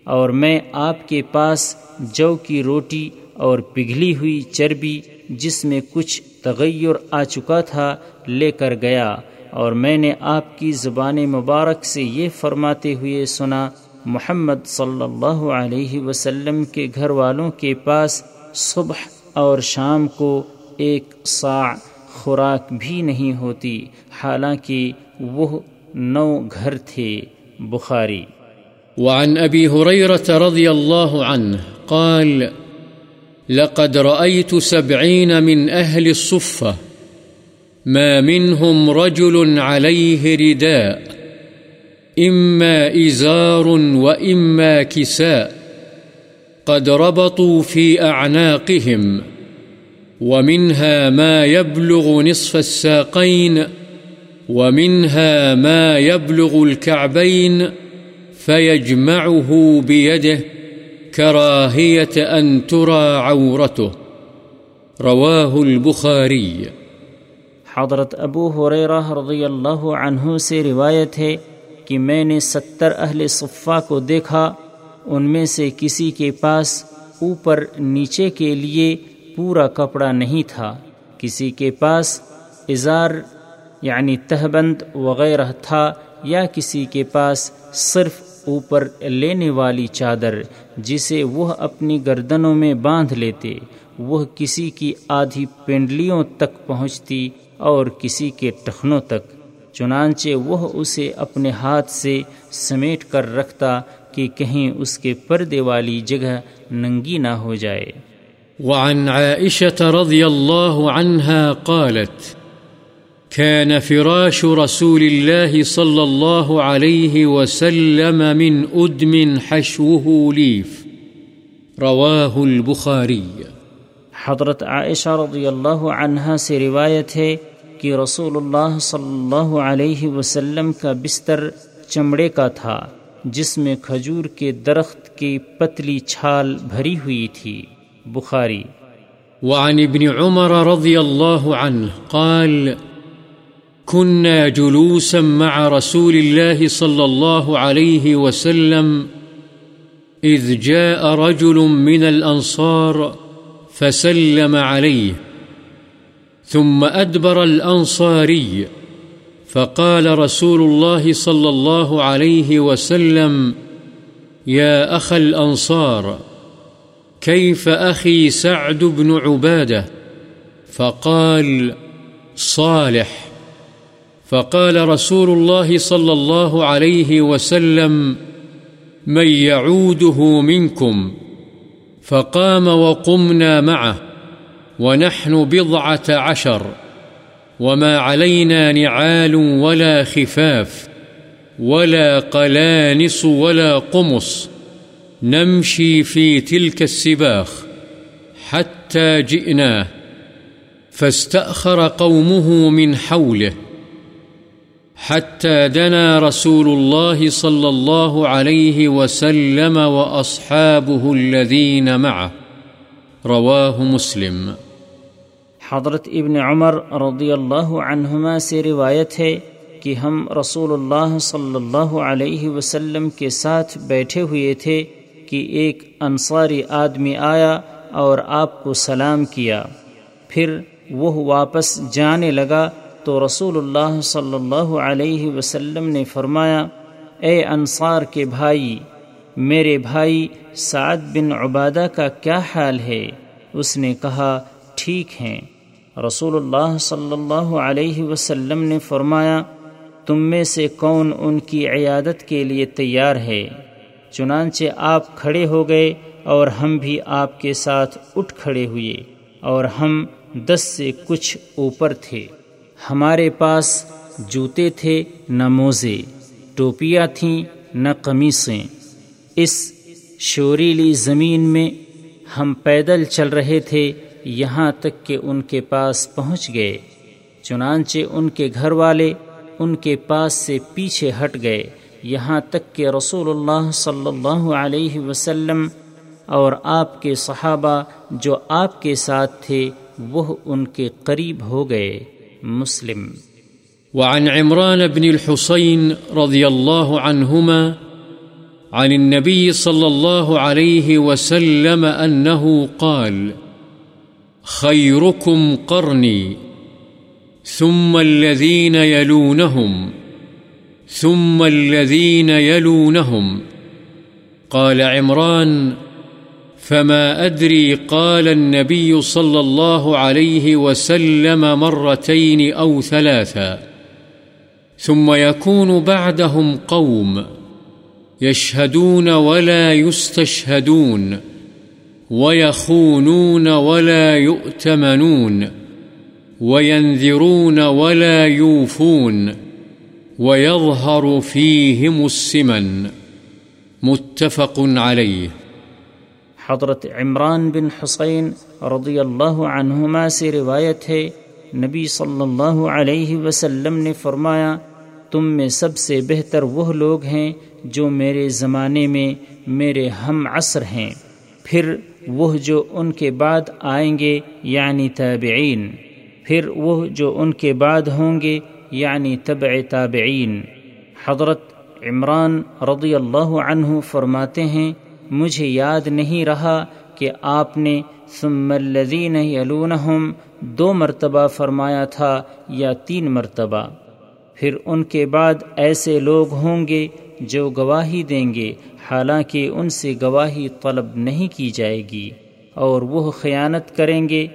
اور میں آپ کے پاس جو کی روٹی اور پگھلی ہوئی چربی جس میں کچھ تغیر آ چکا تھا لے کر گیا اور میں نے آپ کی زبان مبارک سے یہ فرماتے ہوئے سنا، محمد صلی اللہ علیہ وسلم کے گھر والوں کے پاس صبح اور شام کو ایک سا خوراک بھی نہیں ہوتی، حالانکہ وہ نو گھر تھے۔ بخاری۔ وعن قال لقد رأيت سبعين من أهل الصفة، ما منهم رجل عليه رداء، إما إزار وإما كساء، قد ربطوا في أعناقهم، ومنها ما يبلغ نصف الساقين، ومنها ما يبلغ الكعبين، فيجمعه بيده كراهية أن ترى عورته. رواه البخاري. حضرت ابو حریرہ رضی اللہ عنہ سے روایت ہے کہ میں نے ستر اہل صفا کو دیکھا، ان میں سے کسی کے پاس اوپر نیچے کے لیے پورا کپڑا نہیں تھا۔ کسی کے پاس اظہار یعنی تہبند وغیرہ تھا یا کسی کے پاس صرف اوپر لینے والی چادر جسے وہ اپنی گردنوں میں باندھ لیتے، وہ کسی کی آدھی پنڈلیوں تک پہنچتی اور کسی کے ٹخنوں تک، چنانچہ وہ اسے اپنے ہاتھ سے سمیٹ کر رکھتا کہ کہیں اس کے پردے والی جگہ ننگی نہ ہو جائے۔ وعن عائشة رضي الله عنها قالت كان فراش رسول الله صلى الله عليه وسلم من أدم حشوه ليف. رواه البخاري. حضرت عائشہ رضی اللہ عنہا سے روایت ہے کہ رسول اللہ صلی اللہ علیہ وسلم کا بستر چمڑے کا تھا جس میں کھجور کے درخت کی پتلی چھال بھری ہوئی تھی۔ بخاری۔ وعن ابن عمر رضي الله عنه قال كنا جلوسا مع رسول الله صلى الله عليه وسلم، إذ جاء رجل من الأنصار فسلم عليه، ثم أدبر الأنصاري، فقال رسول الله صلى الله عليه وسلم، يا أخ الأنصار، كيف أخي سعد بن عبادة؟ فقال، صالح. فقال رسول الله صلى الله عليه وسلم، من يعوده منكم فقام وقمنا معه، ونحن بضعة عشر، وما علينا نعال ولا خفاف، ولا قلانس ولا قمص نمشي في تلك السباخ حتى جئناه، فاستأخر قومه من حوله. حتى دنا رسول الله صلى الله عليه وسلم وأصحابه الذين معه. رواه مسلم. حضرت ابن عمر رضی اللہ عنہما سے روایت ہے کہ ہم رسول اللہ صلی اللہ علیہ وسلم کے ساتھ بیٹھے ہوئے تھے کہ ایک انصاری آدمی آیا اور آپ کو سلام کیا۔ پھر وہ واپس جانے لگا تو رسول اللہ صلی اللہ علیہ وسلم نے فرمایا، اے انصار کے بھائی، میرے بھائی سعد بن عبادہ کا کیا حال ہے؟ اس نے کہا، ٹھیک ہیں۔ رسول اللہ صلی اللہ علیہ وسلم نے فرمایا، تم میں سے کون ان کی عیادت کے لیے تیار ہے؟ چنانچہ آپ کھڑے ہو گئے اور ہم بھی آپ کے ساتھ اٹھ کھڑے ہوئے اور ہم دس سے کچھ اوپر تھے۔ ہمارے پاس جوتے تھے نہ موزے، ٹوپیاں تھیں نہ قمیصیں۔ اس شوریلی زمین میں ہم پیدل چل رہے تھے یہاں تک کہ ان کے پاس پہنچ گئے۔ چنانچہ ان کے گھر والے ان کے پاس سے پیچھے ہٹ گئے۔ یہاں تک کہ رسول اللہ صلی اللہ علیہ وسلم اور آپ کے صحابہ جو آپ کے ساتھ تھے وہ ان کے قریب ہو گئے۔ مسلم۔ وعن عمران بن الحسين رضي الله عنهما عن النبي صلى الله عليه وسلم أنه قال خيركم قرني ثم الذين يلونهم ثم الذين يلونهم قال عمران فما أدري قال النبي صلى الله عليه وسلم مرتين أو ثلاثا ثم يكون بعدهم قوم يشهدون ولا يستشهدون ويخونون ولا يؤتمنون وينذرون ولا يوفون ويظهر فيهم السمن متفق عليه حضرت عمران بن حسین رضی اللہ عنہما سے روایت ہے، نبی صلی اللہ علیہ وسلم نے فرمایا، تم میں سب سے بہتر وہ لوگ ہیں جو میرے زمانے میں میرے ہم عصر ہیں۔ پھر وہ جو ان کے بعد آئیں گے یعنی تابعین۔ پھر وہ جو ان کے بعد ہوں گے یعنی تبع تابعین۔ حضرت عمران رضی اللہ عنہ فرماتے ہیں مجھے یاد نہیں رہا کہ آپ نے ثم الذین یلونہم دو مرتبہ فرمایا تھا یا تین مرتبہ۔ پھر ان کے بعد ایسے لوگ ہوں گے جو گواہی دیں گے، حالانکہ ان سے گواہی طلب نہیں کی جائے گی۔ اور وہ خیانت کریں گے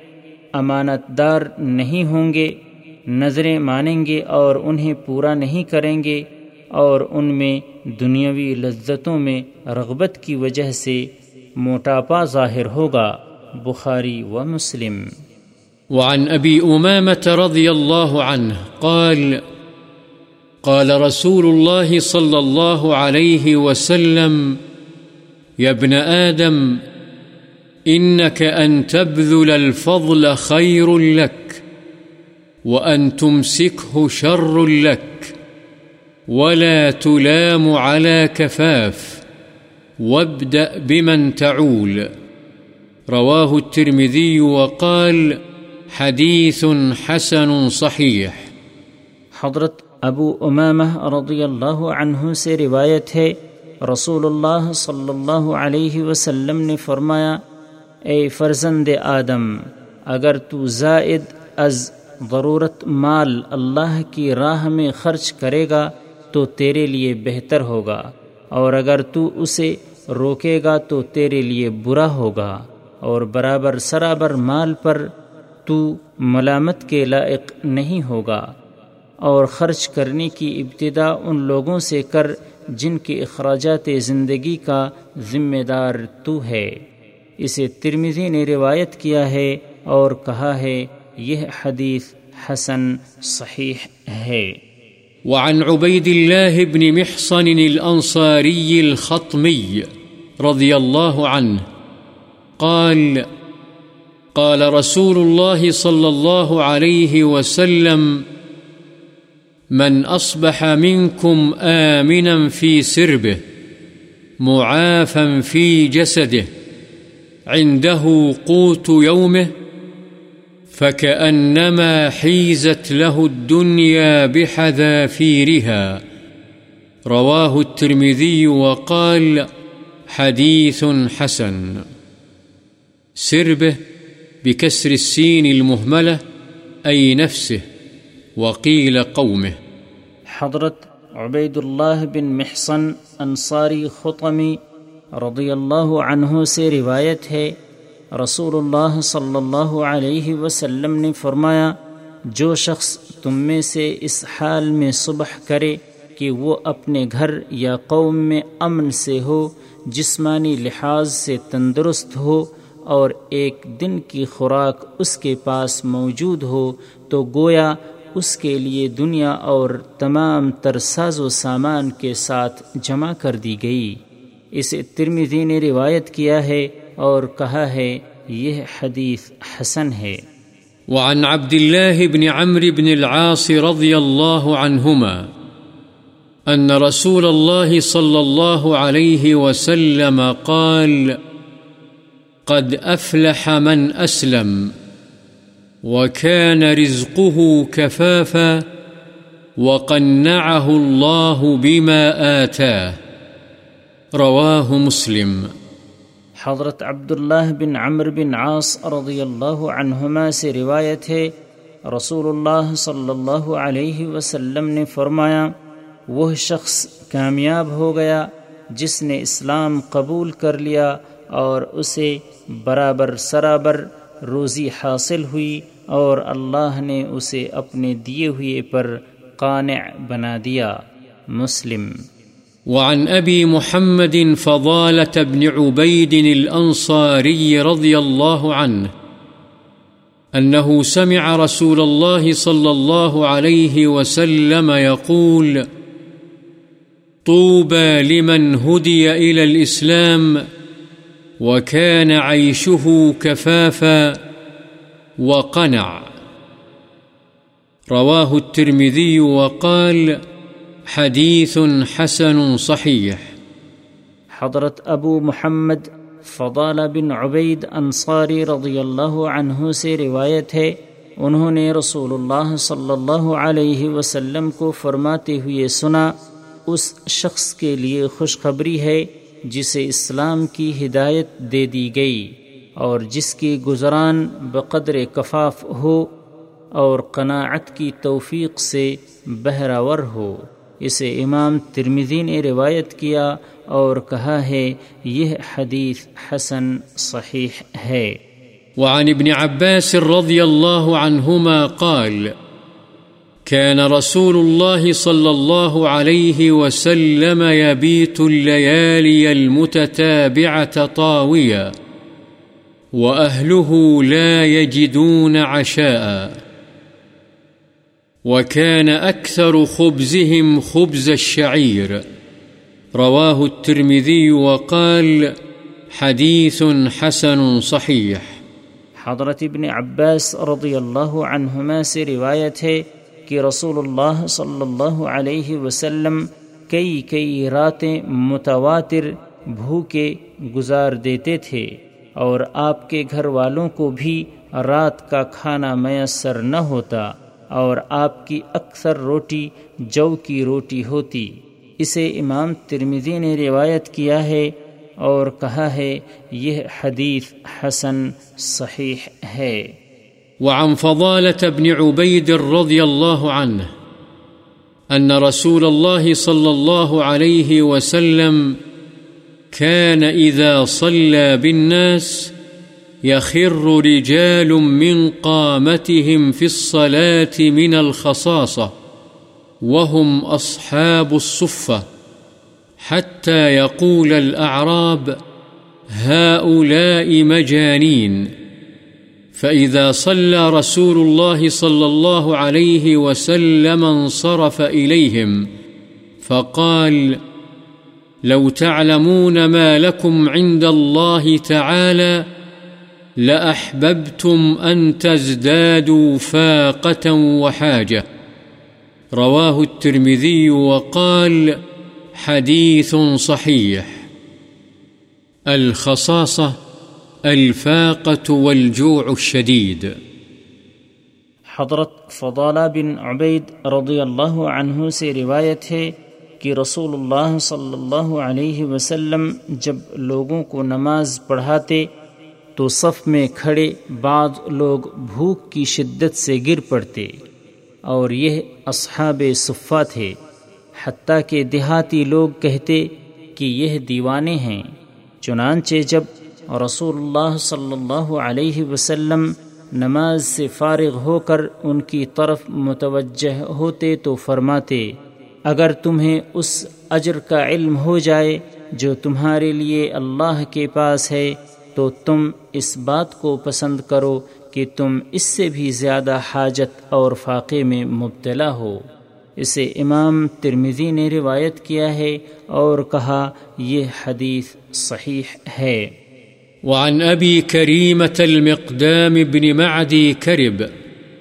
امانت دار نہیں ہوں گے، نظریں مانیں گے اور انہیں پورا نہیں کریں گے۔ اور ان میں دنیاوی لذتوں میں رغبت کی وجہ سے موٹاپا ظاہر ہوگا، بخاری و مسلم۔ وعن ابی امامت رضی اللہ عنہ قال قال رسول الله صلى الله عليه وسلم يا ابن آدم إنك أن تبذل الفضل خير لك وأن تمسكه شر لك ولا تلام على كفاف وابدأ بمن تعول رواه الترمذي وقال حديث حسن صحيح حضرت ابو امامہ رضی اللہ عنہ سے روایت ہے، رسول اللہ صلی اللہ علیہ وسلم نے فرمایا، اے فرزند آدم، اگر تو زائد از ضرورت مال اللہ کی راہ میں خرچ کرے گا تو تیرے لیے بہتر ہوگا، اور اگر تو اسے روکے گا تو تیرے لیے برا ہوگا، اور برابر سرابر مال پر تو ملامت کے لائق نہیں ہوگا، اور خرچ کرنے کی ابتدا ان لوگوں سے کر جن کے اخراجات زندگی کا ذمہ دار تو ہے۔ اسے ترمیزی نے روایت کیا ہے اور کہا ہے، یہ حدیث حسن صحیح ہے۔ وعن عبید اللہ بن محصن الانصاری الخطمی رضی اللہ عنہ قال قال رسول الله صلى الله عليه وسلم، من أصبح منكم آمنا في سربه، معافا في جسده، عنده قوت يومه فكأنما حيزت له الدنيا بحذافيرها رواه الترمذي وقال حديث حسن سربه بكسر السين المهملة أي نفسه وقيل قومه حضرت عبید اللہ بن محسن انصاری خطمی رضی اللہ عنہ سے روایت ہے رسول اللہ صلی اللہ علیہ وسلم نے فرمایا، جو شخص تم میں سے اس حال میں صبح کرے کہ وہ اپنے گھر یا قوم میں امن سے ہو، جسمانی لحاظ سے تندرست ہو، اور ایک دن کی خوراک اس کے پاس موجود ہو، تو گویا اس کے لیے دنیا اور تمام تر ساز و سامان کے ساتھ جمع کر دی گئی۔ اسے ترمیزی نے روایت کیا ہے اور کہا ہے، یہ حدیث حسن ہے۔ وعن عبد الله بن عمرو بن العاص رضي الله عنهما أن رسول الله صلى الله عليه وسلم قال، قد أفلح من أسلم وكان رزقه كفافا وقنعه الله بما آتاه۔ رواه مسلم۔ حضرت عبداللہ بن عمر بن عاص رضی اللہ عنہما سے روایت ہے رسول اللہ صلی اللہ علیہ وسلم نے فرمایا، وہ شخص کامیاب ہو گیا جس نے اسلام قبول کر لیا اور اسے برابر سرابر روزی حاصل ہوئی اور اللہ نے اسے اپنے دیے ہوئے پر قانع بنا دیا۔ مسلم وعن أبي محمد فضالة بن عبيد الأنصاري رضي الله عنه أنه سمع رسول الله صلى الله عليه وسلم يقول، طوبى لمن هدي إلى الإسلام وكان عيشه كفافا وقنع. رواه الترمذي وقال وقال حديث حسن صحيح حضرت ابو محمد فضال بن عبید انصاری رضی اللہ عنہ سے روایت ہے، انہوں نے رسول اللہ صلی اللہ علیہ وسلم کو فرماتے ہوئے سنا، اس شخص کے لیے خوشخبری ہے جسے اسلام کی ہدایت دے دی گئی اور جس کی گزران بقدر کفاف ہو اور قناعت کی توفیق سے بہراور ہو۔ اسے امام ترمزی نے روایت کیا اور کہا ہے، یہ حدیث حسن صحیح ہے۔ وعن ابن عباس رضي الله عنهما قال كان رسول الله صلى الله عليه وسلم يبيت الليالي المتتابعة طاويا وأهله لا يجدون عشاء. وكان أكثر خبزهم خبز الشعير. رواه الترمذي وقال حديث حسن صحيح. حضرت ابن عباس رضی اللہ عنہما سے روایت ہے کہ رسول اللہ صلی اللہ علیہ وسلم کئی کئی راتیں متواتر بھوکے گزار دیتے تھے اور آپ کے گھر والوں کو بھی رات کا کھانا میسر نہ ہوتا۔ اور آپ کی اکثر روٹی جو کی روٹی ہوتی۔ اسے امام ترمیزی نے روایت کیا ہے اور کہا ہے، یہ حدیث حسن صحیح ہے۔ وعن فضالة بن عبيد رضي الله عنه أن رسول الله صلى الله عليه وسلم كان إذا صلى بالناس يخر رجال من قامتهم في الصلاة من الخصاصة وهم أصحاب الصفة حتى يقول الأعراب هؤلاء مجانين فإذا صلى رسول الله صلى الله عليه وسلم انصرف إليهم فقال لو تعلمون ما لكم عند الله تعالى لأحببتم أن تزدادوا فاقة وحاجة. رواه الترمذي وقال حديث صحيح. الخصاصة، الفاقة والجوع الشديد. حضرت فضالہ بن عبید رضی اللہ عنہ سے روایت ہے کہ رسول اللہ صلی اللہ علیہ وسلم جب لوگوں کو نماز پڑھاتے تو صف میں کھڑے بعض لوگ بھوک کی شدت سے گر پڑتے اور یہ اصحاب صفہ تھے۔ حتیٰ کہ دیہاتی لوگ کہتے کہ یہ دیوانے ہیں۔ چنانچہ جب رسول اللہ صلی اللہ علیہ وسلم نماز سے فارغ ہو کر ان کی طرف متوجہ ہوتے تو فرماتے، اگر تمہیں اس اجر کا علم ہو جائے جو تمہارے لیے اللہ کے پاس ہے تو تم اس بات کو پسند کرو کہ تم اس سے بھی زیادہ حاجت اور فاقے میں مبتلا ہو۔ اسے امام ترمزی نے روایت کیا ہے اور کہا یہ حدیث صحیح ہے۔ وعن أبي كريمة المقدام بن معدي كرب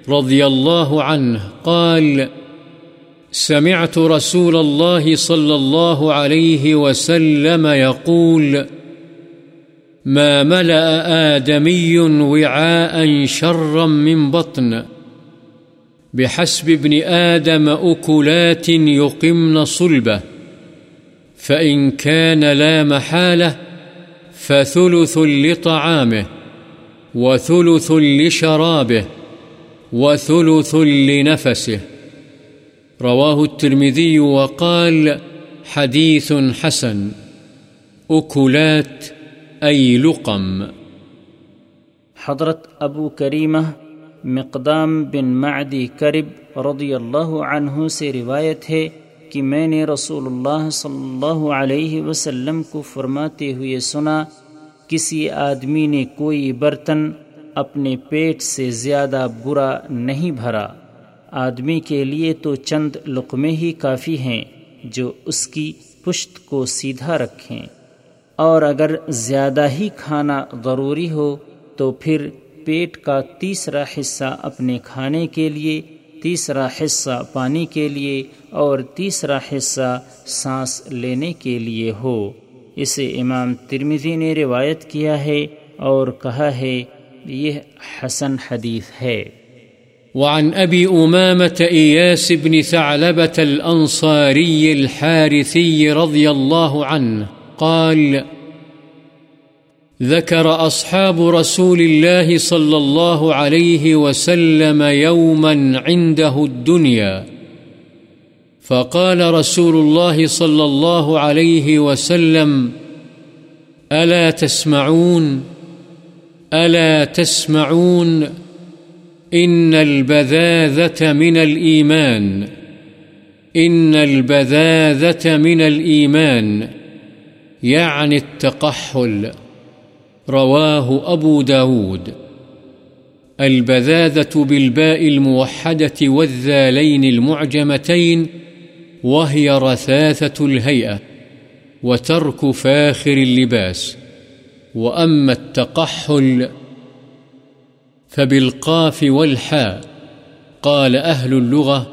رضي الله عنه قال، سمعت رسول الله صلى الله عليه وسلم يقول ما ملأ آدمي وعاء شرا من بطن. بحسب ابن آدم أكلات يقمن صلبة فإن كان لا محالة فثلث لطعامه، وثلث لشرابه، وثلث لنفسه. رواه الترمذي وقال حديث حسن، أكلات أي لقم؟ حضرت ابو کریمہ مقدام بن معدی کرب رضی اللہ عنہ سے روایت ہے کہ میں نے رسول اللہ صلی اللہ علیہ وسلم کو فرماتے ہوئے سنا، کسی آدمی نے کوئی برتن اپنے پیٹ سے زیادہ برا نہیں بھرا۔ آدمی کے لیے تو چند لقمے ہی کافی ہیں جو اس کی پشت کو سیدھا رکھیں۔ اور اگر زیادہ ہی کھانا ضروری ہو تو پھر پیٹ کا تیسرا حصہ اپنے کھانے کے لیے، تیسرا حصہ پانی کے لیے اور تیسرا حصہ سانس لینے کے لیے ہو۔ اسے امام ترمزی نے روایت کیا ہے اور کہا ہے، یہ حسن حدیث ہے۔ وعن أبي أمامة إياس بن ثعلبة الأنصاري الحارثي رضي الله عنه قال، ذكر أصحاب رسول الله صلى الله عليه وسلم يوما عنده الدنيا، فقال رسول الله صلى الله عليه وسلم، ألا تسمعون؟ ألا تسمعون؟ إن البذاذة من الإيمان، إن البذاذة من الإيمان. يعني التقحل، رواه أبو داود. البذاذة بالباء الموحدة والذالين المعجمتين، وهي رثاثة الهيئة وترك فاخر اللباس. وأما التقحل فبالقاف والحاء، قال أهل اللغة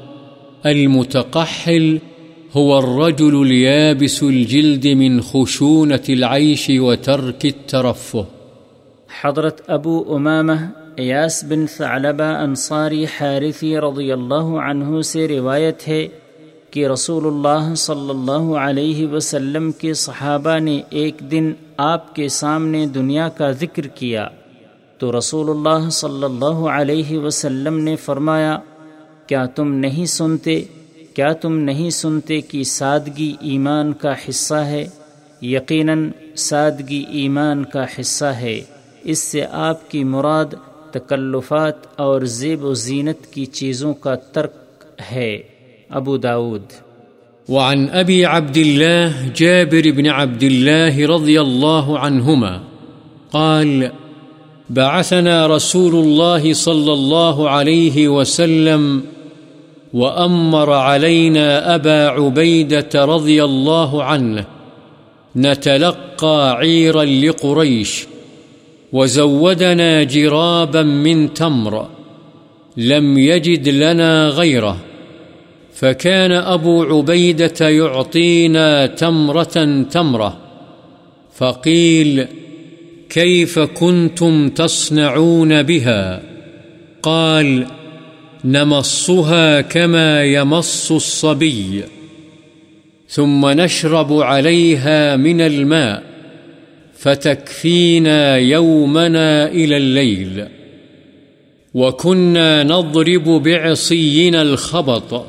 المتقحل هو الرجل اليابس الجلد من خشونة العيش وترك الترفه. حضرت ابو امامہ ایاس بن ثعلبہ انصاری حارثی رضی اللہ عنہ سے روایت ہے کہ رسول اللہ صلی اللہ علیہ وسلم کے صحابہ نے ایک دن آپ کے سامنے دنیا کا ذکر کیا تو رسول اللہ صلی اللہ علیہ وسلم نے فرمایا، کیا تم نہیں سنتے کیا تم نہیں سنتے کہ سادگی ایمان کا حصہ ہے؟ یقیناً سادگی ایمان کا حصہ ہے۔ اس سے آپ کی مراد تکلفات اور زیب و زینت کی چیزوں کا ترک ہے۔ ابو داود۔ وعن أبي عبد الله جابر بن عبد الله رضي الله عنهما قال، بعثنا رسول الله صلى الله عليه وسلم وأمر علينا أبا عبيدة رضي الله عنه نتلقى عيرا لقريش وزودنا جرابا من تمر لم يجد لنا غيره فكان أبو عبيدة يعطينا تمرة تمرة فقيل كيف كنتم تصنعون بها قال نمصها كما يمص الصبي، ثم نشرب عليها من الماء، فتكفينا يومنا إلى الليل. وكنا نضرب بعصينا الخبط،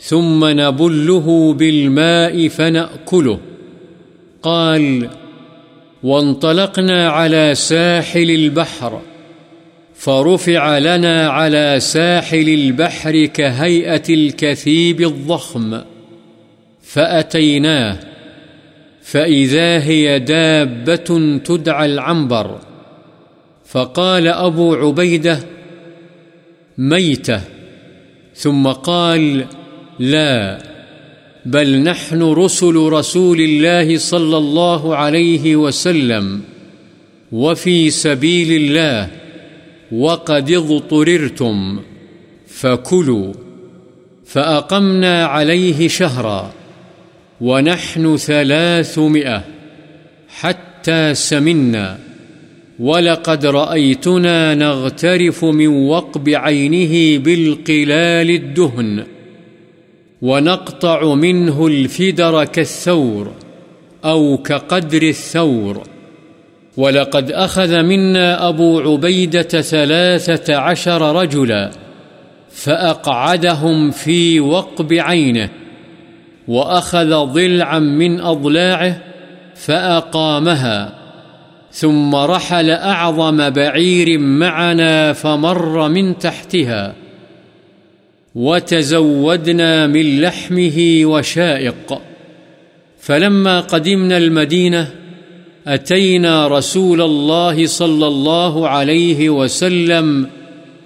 ثم نبله بالماء فنأكله. قال وانطلقنا على ساحل البحر فرفع لنا على ساحل البحر كهيئة الكثيب الضخم فأتيناه فإذا هي دابة تدعى العنبر فقال أبو عبيدة ميتة ثم قال لا بل نحن رسل رسول الله صلى الله عليه وسلم وفي سبيل الله وقد اضطررتم، فكلوا، فأقمنا عليه شهرا، ونحن ثلاثمائة حتى سمنا، ولقد رأيتنا نغترف من وقب عينه بالقلال الدهن، ونقطع منه الفدر كالثور أو كقدر الثور. ولقد أخذ منا أبو عبيدة ثلاثة عشر رجلا فأقعدهم في وقب عينه وأخذ ضلعا من أضلاعه فأقامها ثم رحل أعظم بعير معنا فمر من تحتها وتزودنا من لحمه وشائق فلما قدمنا المدينة أتينا رسول الله صلى الله عليه وسلم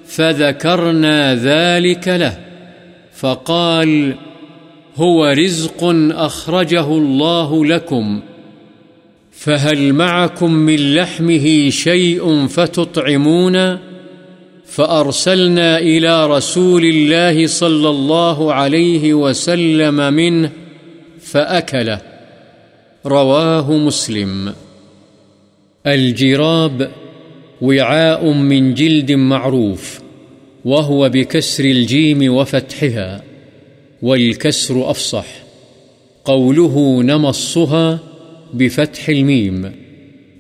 فذكرنا ذلك له، فقال هو رزق أخرجه الله لكم، فهل معكم من لحمه شيء فتطعمون؟ فأرسلنا إلى رسول الله صلى الله عليه وسلم منه فأكله، رواه مسلم. الجراب وعاء من جلد معروف، وهو بكسر الجيم وفتحها، والكسر أفصح. قوله نمصها بفتح الميم،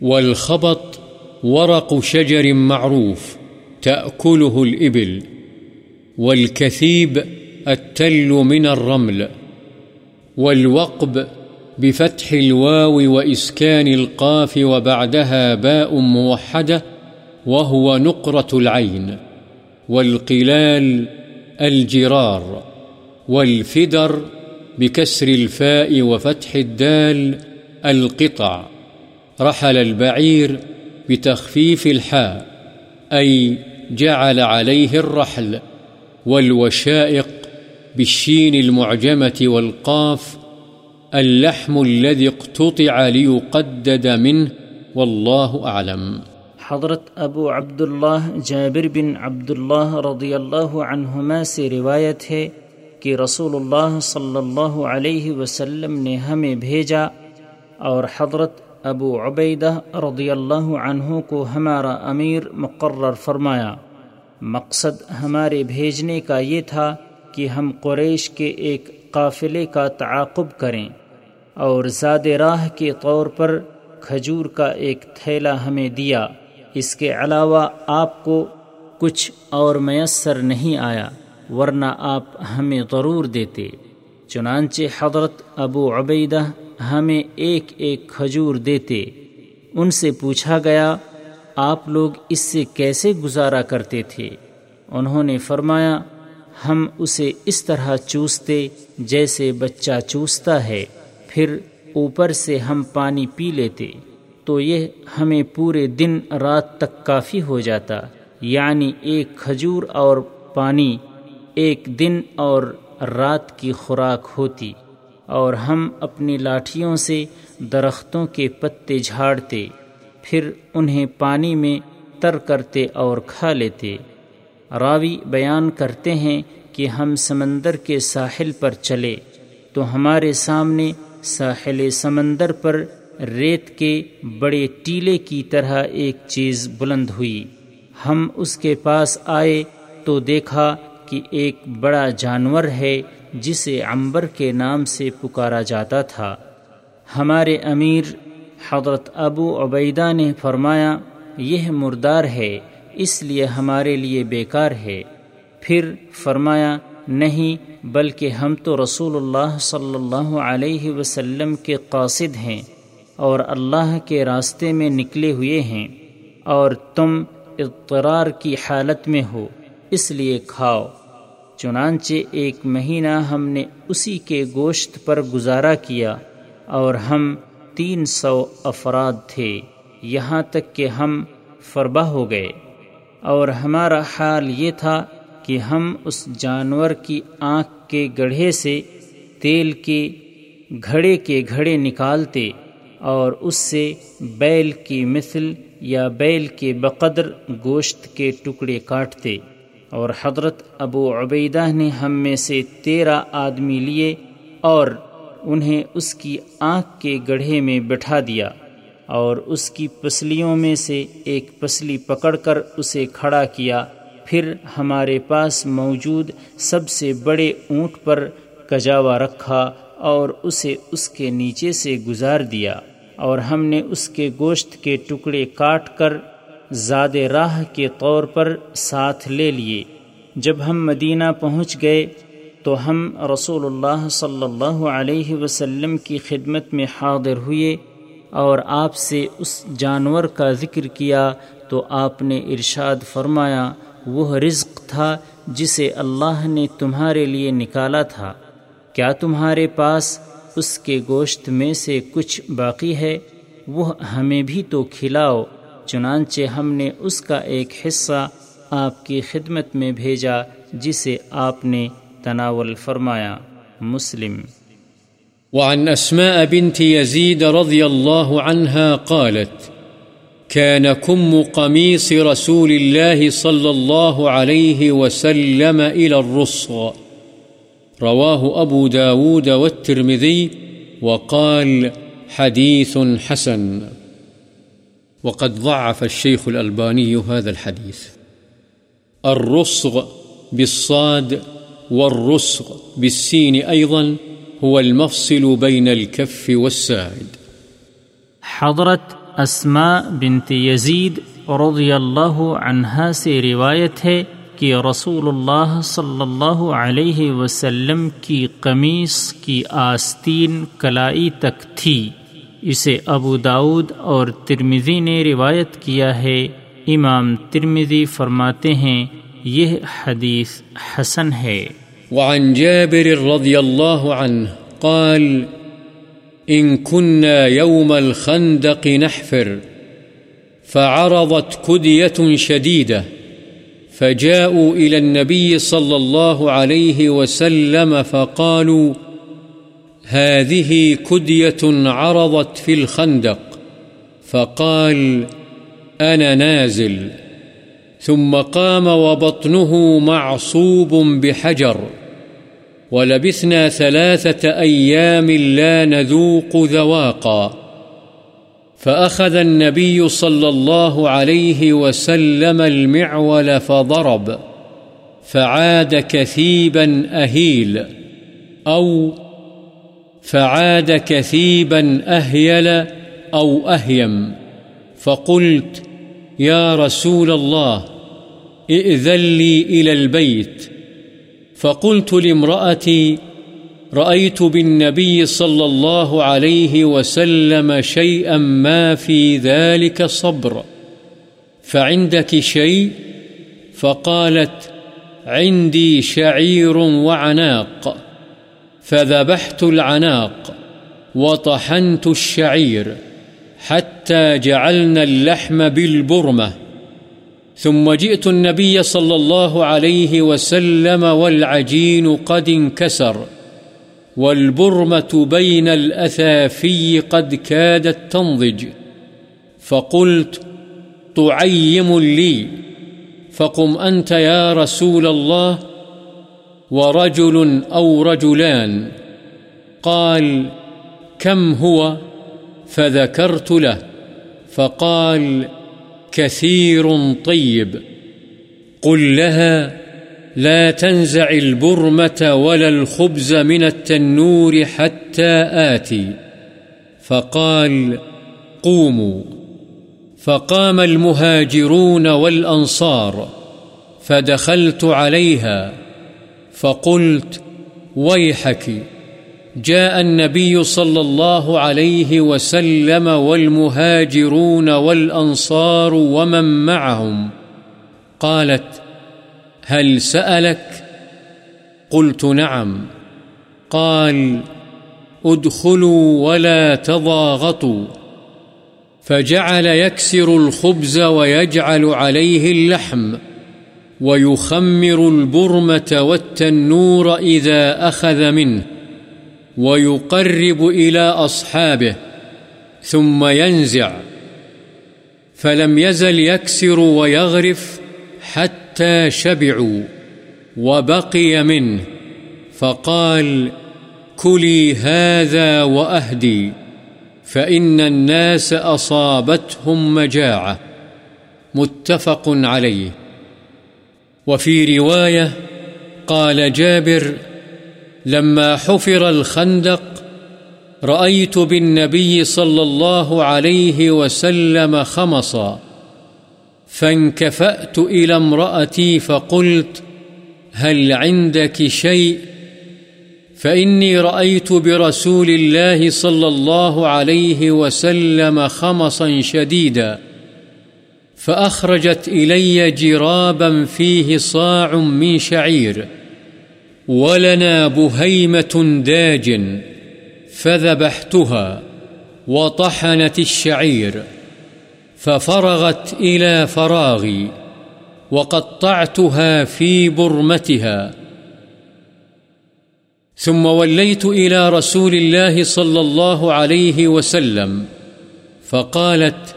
والخبط ورق شجر معروف، تأكله الإبل، والكثيب التل من الرمل، والوقب بفتح الواو وإسكان القاف وبعدها باء موحدة وهو نقرة العين والقلال الجرار والفدر بكسر الفاء وفتح الدال القطع رحل البعير بتخفيف الحاء أي جعل عليه الرحل والوشائق بالشين المعجمة والقاف اللحم الذي اقتطع ليقدد منه والله أعلم. حضرت ابو عبداللہ جابر بن عبداللہ رضی اللہ عنہما سے روایت ہے کہ رسول اللہ صلی اللہ علیہ وسلم نے ہمیں بھیجا اور حضرت ابو عبیدہ رضی اللہ عنہ کو ہمارا امیر مقرر فرمایا۔ مقصد ہمارے بھیجنے کا یہ تھا کہ ہم قریش کے ایک قافلے کا تعاقب کریں۔ اور زاد راہ کے طور پر کھجور کا ایک تھیلا ہمیں دیا۔ اس کے علاوہ آپ کو کچھ اور میسر نہیں آیا، ورنہ آپ ہمیں ضرور دیتے۔ چنانچہ حضرت ابو عبیدہ ہمیں ایک ایک کھجور دیتے۔ ان سے پوچھا گیا، آپ لوگ اس سے کیسے گزارا کرتے تھے؟ انہوں نے فرمایا، ہم اسے اس طرح چوستے جیسے بچہ چوستا ہے۔ پھر اوپر سے ہم پانی پی لیتے تو یہ ہمیں پورے دن رات تک کافی ہو جاتا یعنی ایک کھجور اور پانی ایک دن اور رات کی خوراک ہوتی اور ہم اپنی لاٹھیوں سے درختوں کے پتے جھاڑتے، پھر انہیں پانی میں تر کرتے اور کھا لیتے۔ راوی بیان کرتے ہیں کہ ہم سمندر کے ساحل پر چلے تو ہمارے سامنے ساحل سمندر پر ریت کے بڑے ٹیلے کی طرح ایک چیز بلند ہوئی۔ ہم اس کے پاس آئے تو دیکھا کہ ایک بڑا جانور ہے جسے عمبر کے نام سے پکارا جاتا تھا۔ ہمارے امیر حضرت ابو عبیدہ نے فرمایا، یہ مردار ہے، اس لیے ہمارے لیے بیکار ہے۔ پھر فرمایا نہیں، بلکہ ہم تو رسول اللہ صلی اللہ علیہ وسلم کے قاصد ہیں اور اللہ کے راستے میں نکلے ہوئے ہیں اور تم اضطرار کی حالت میں ہو، اس لیے کھاؤ۔ چنانچہ ایک مہینہ ہم نے اسی کے گوشت پر گزارا کیا اور ہم تین سو افراد تھے، یہاں تک کہ ہم فربہ ہو گئے۔ اور ہمارا حال یہ تھا کہ ہم اس جانور کی آنکھ کے گڑھے سے تیل کے گھڑے کے گھڑے نکالتے اور اس سے بیل کی مثل یا بیل کے بقدر گوشت کے ٹکڑے کاٹتے۔ اور حضرت ابو عبیدہ نے ہم میں سے تیرہ آدمی لیے اور انہیں اس کی آنکھ کے گڑھے میں بٹھا دیا اور اس کی پسلیوں میں سے ایک پسلی پکڑ کر اسے کھڑا کیا۔ پھر ہمارے پاس موجود سب سے بڑے اونٹ پر کجاوا رکھا اور اسے اس کے نیچے سے گزار دیا اور ہم نے اس کے گوشت کے ٹکڑے کاٹ کر زاد راہ کے طور پر ساتھ لے لیے۔ جب ہم مدینہ پہنچ گئے تو ہم رسول اللہ صلی اللہ علیہ وسلم کی خدمت میں حاضر ہوئے اور آپ سے اس جانور کا ذکر کیا تو آپ نے ارشاد فرمایا وہ رزق تھا جسے اللہ نے تمہارے لیے نکالا تھا۔ کیا تمہارے پاس اس کے گوشت میں سے کچھ باقی ہے؟ وہ ہمیں بھی تو کھلاؤ، چنانچہ ہم نے اس کا ایک حصہ آپ کی خدمت میں بھیجا جسے آپ نے تناول فرمایا۔ مسلم۔ وعن أسماء بنت يزيد رضي الله عنها قالت كان كم قميص رسول الله صلى الله عليه وسلم إلى الرصغ رواه أبو داود والترمذي وقال حديث حسن. وقد ضعف الشيخ الألباني هذا الحديث. الرصغ بالصاد والرصغ بالسين أيضا هو المفصل بين الكف والساعد. حضرت اسما بنت یزید رضی اللہ عنہا سے روایت ہے کہ رسول اللہ صلی اللہ علیہ وسلم کی قمیص کی آستین کلائی تک تھی۔ اسے ابو داود اور ترمزی نے روایت کیا ہے۔ امام ترمزی فرماتے ہیں، یہ حدیث حسن ہے۔ وعن جابر رضی اللہ عنہ قال إن كنا يوم الخندق نحفر، فعرضت كدية شديدة، فجاءوا إلى النبي صلى الله عليه وسلم فقالوا، هذه كدية عرضت في الخندق، فقال، أنا نازل، ثم قام وبطنه معصوب بحجر. ولبثنا ثلاثة أيام لا نذوق ذواقا. فأخذ النبي صلى الله عليه وسلم المعول فضرب، فعاد كثيبا أهيل، أو فعاد كثيبا أهيل أو أهيم. فقلت، يا رسول الله، ائذن لي إلى البيت. فقلت لامرأتي، رأيت بالنبي صلى الله عليه وسلم شيئا ما في ذلك صبر، فعندك شيء؟ فقالت، عندي شعير وعناق، فذبحت العناق وطحنت الشعير حتى جعلنا اللحم بالبرمة. ثم جئت النبي صلى الله عليه وسلم والعجين قد انكسر والبرمة بين الأثافي قد كادت تنضج. فقلت، تعيم لي. فقم أنت يا رسول الله؟ ورجل أو رجلان؟ قال، كم هو؟ فذكرت له. فقال كثير طيب. قل لها لا تنزع البرمة ولا الخبز من التنور حتى آتي. فقال قوموا. فقام المهاجرون والأنصار، فدخلت عليها. فقلت ويحك. جاء النبي صلى الله عليه وسلم والمهاجرون والأنصار ومن معهم. قالت، هل سألك؟ قلت، نعم. قال، ادخلوا ولا تضاغطوا. فجعل يكسر الخبز ويجعل عليه اللحم ويخمر البرمة والتنور إذا أخذ منه. ويقرب إلى أصحابه ثم ينزع، فلم يزل يكسر ويغرف حتى شبعوا وبقي منه، فقال كلي هذا وأهدي، فإن الناس أصابتهم مجاعة. متفق عليه. وفي رواية قال جابر لما حفر الخندق رأيت بالنبي صلى الله عليه وسلم خمصا، فانكفأت إلى امرأتي فقلت هل عندك شيء؟ فإني رأيت برسول الله صلى الله عليه وسلم خمصا شديدا، فأخرجت إلي جرابا فيه صاع من شعير. ولنا بهيمة داج فذبحتها وطحنت الشعير ففرغت إلى فراغي وقطعتها في برمتها. ثم وليت إلى رسول الله صلى الله عليه وسلم فقالت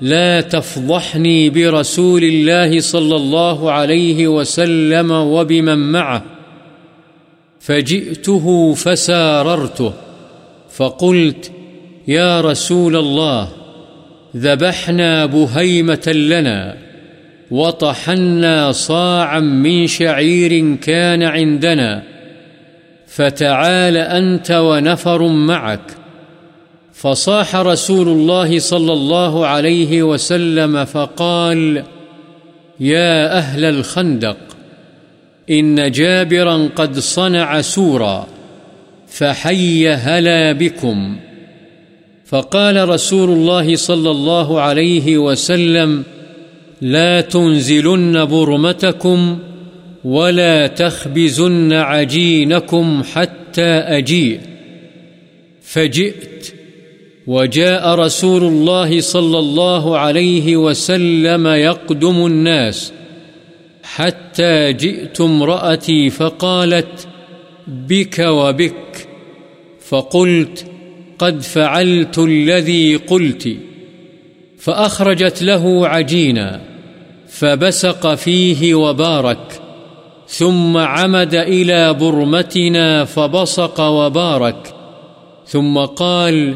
لا تفضحني برسول الله صلى الله عليه وسلم وبمن معه. فجئته فساررته، فقلت يا رسول الله، ذبحنا بهيمة لنا، وطحنا صاعا من شعير كان عندنا، فتعال أنت ونفر معك. فصاح رسول الله صلى الله عليه وسلم فقال يا أهل الخندق إن جابرا قد صنع سورا فحي هلا بكم. فقال رسول الله صلى الله عليه وسلم، لا تنزلن برمتكم ولا تخبزن عجينكم حتى أجيء. فجئت، وجاء رسول الله صلى الله عليه وسلم يقدم الناس. حتى جئت امرأتي فقالت بك وبك. فقلت قد فعلت الذي قلت. فأخرجت له عجينا. فبسق فيه وبارك. ثم عمد إلى برمتنا فبصق وبارك. ثم قال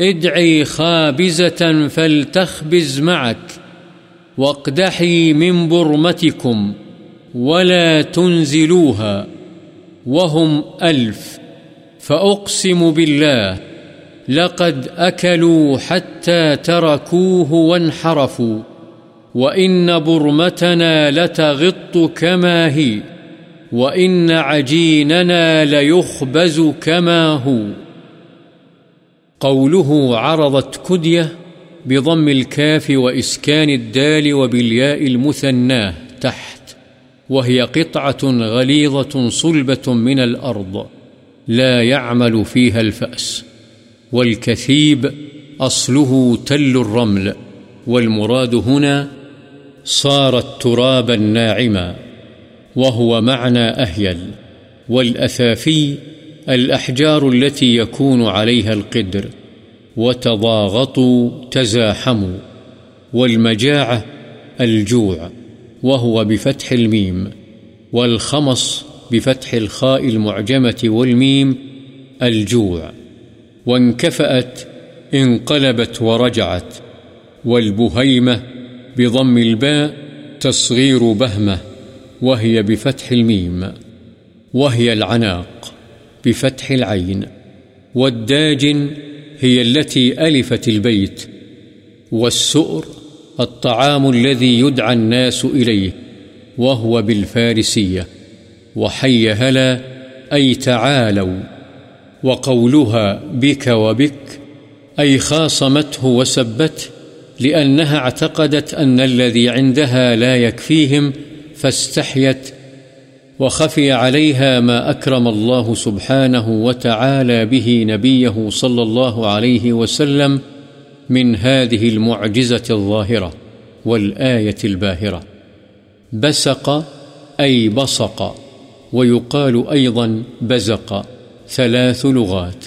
ادعي خابزة فلتخبز معك. واقدحي من برمتكم ولا تنزلوها وهم ألف فأقسم بالله لقد أكلوا حتى تركوه وانحرفوا وإن برمتنا لتغط كما هي وإن عجيننا ليخبز كما هو. قوله عرضت كدية بضم الكاف وإسكان الدال وبالياء المثناه تحت، وهي قطعة غليظة صلبة من الأرض لا يعمل فيها الفأس، والكثيب أصله تل الرمل، والمراد هنا صارت ترابا ناعما، وهو معنى أهيل، والأثافي الأحجار التي يكون عليها القدر. وتضاغطوا تزاحموا والمجاعة الجوع وهو بفتح الميم والخمص بفتح الخاء المعجمة والميم الجوع وانكفأت، انقلبت ورجعت والبهيمة بضم الباء تصغير بهمة وهي بفتح الميم وهي العناق بفتح العين والداجن هي التي ألفت البيت، والسؤر الطعام الذي يدعى الناس إليه، وهو بالفارسية، وحي هلا أي تعالوا، وقولها بك وبك، أي خاصمته وسبته لأنها اعتقدت أن الذي عندها لا يكفيهم، فاستحيت وخفي عليها ما أكرم الله سبحانه وتعالى به نبيه صلى الله عليه وسلم من هذه المعجزة الظاهرة والآية الباهرة. بسق أي بصق، ويقال أيضا بزق ثلاث لغات،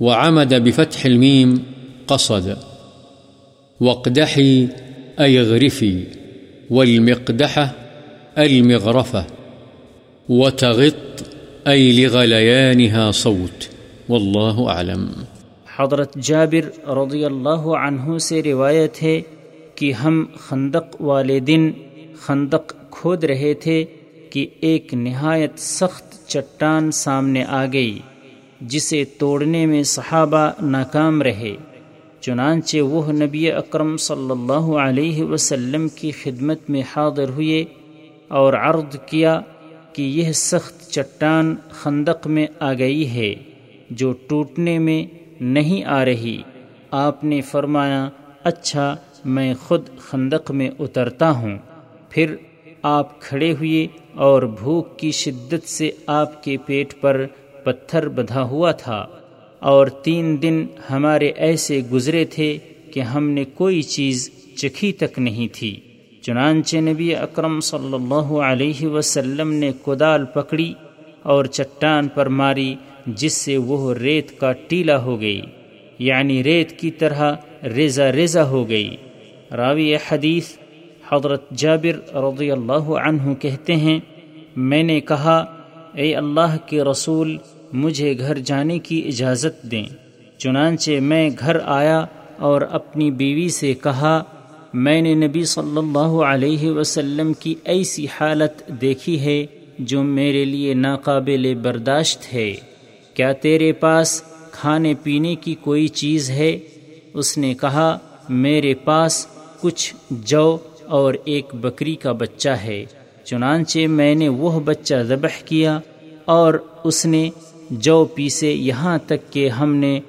وعمد بفتح الميم قصد. واقدحي أي اغرفي، والمقدحة المغرفة. وتغط أي لغليانها صوت والله أعلم. حضرت جابر رضی اللہ عنہ سے روایت ہے کہ ہم خندق والے دن خندق کھود رہے تھے کہ ایک نہایت سخت چٹان سامنے آ گئی، جسے توڑنے میں صحابہ ناکام رہے۔ چنانچہ وہ نبی اکرم صلی اللہ علیہ وسلم کی خدمت میں حاضر ہوئے اور عرض کیا کہ یہ سخت چٹان خندق میں آ گئی ہے، جو ٹوٹنے میں نہیں آ رہی۔ آپ نے فرمایا اچھا میں خود خندق میں اترتا ہوں۔ پھر آپ کھڑے ہوئے اور بھوک کی شدت سے آپ کے پیٹ پر پتھر بدھا ہوا تھا۔ اور تین دن ہمارے ایسے گزرے تھے کہ ہم نے کوئی چیز چکھی تک نہیں تھی۔ چنانچہ نبی اکرم صلی اللہ علیہ وسلم نے کدال پکڑی اور چٹان پر ماری، جس سے وہ ریت کا ٹیلا ہو گئی یعنی ریت کی طرح ریزا ریزا ہو گئی۔ راوی حدیث حضرت جابر رضی اللہ عنہ کہتے ہیں، میں نے کہا، اے اللہ کے رسول، مجھے گھر جانے کی اجازت دیں۔ چنانچہ میں گھر آیا اور اپنی بیوی سے کہا میں نے نبی صلی اللہ علیہ وسلم کی ایسی حالت دیکھی ہے جو میرے لیے ناقابل برداشت ہے۔ کیا تیرے پاس کھانے پینے کی کوئی چیز ہے؟ اس نے کہا، میرے پاس کچھ جو اور ایک بکری کا بچہ ہے۔ چنانچہ میں نے وہ بچہ ذبح کیا اور اس نے جو پیسے یہاں تک کہ ہم نے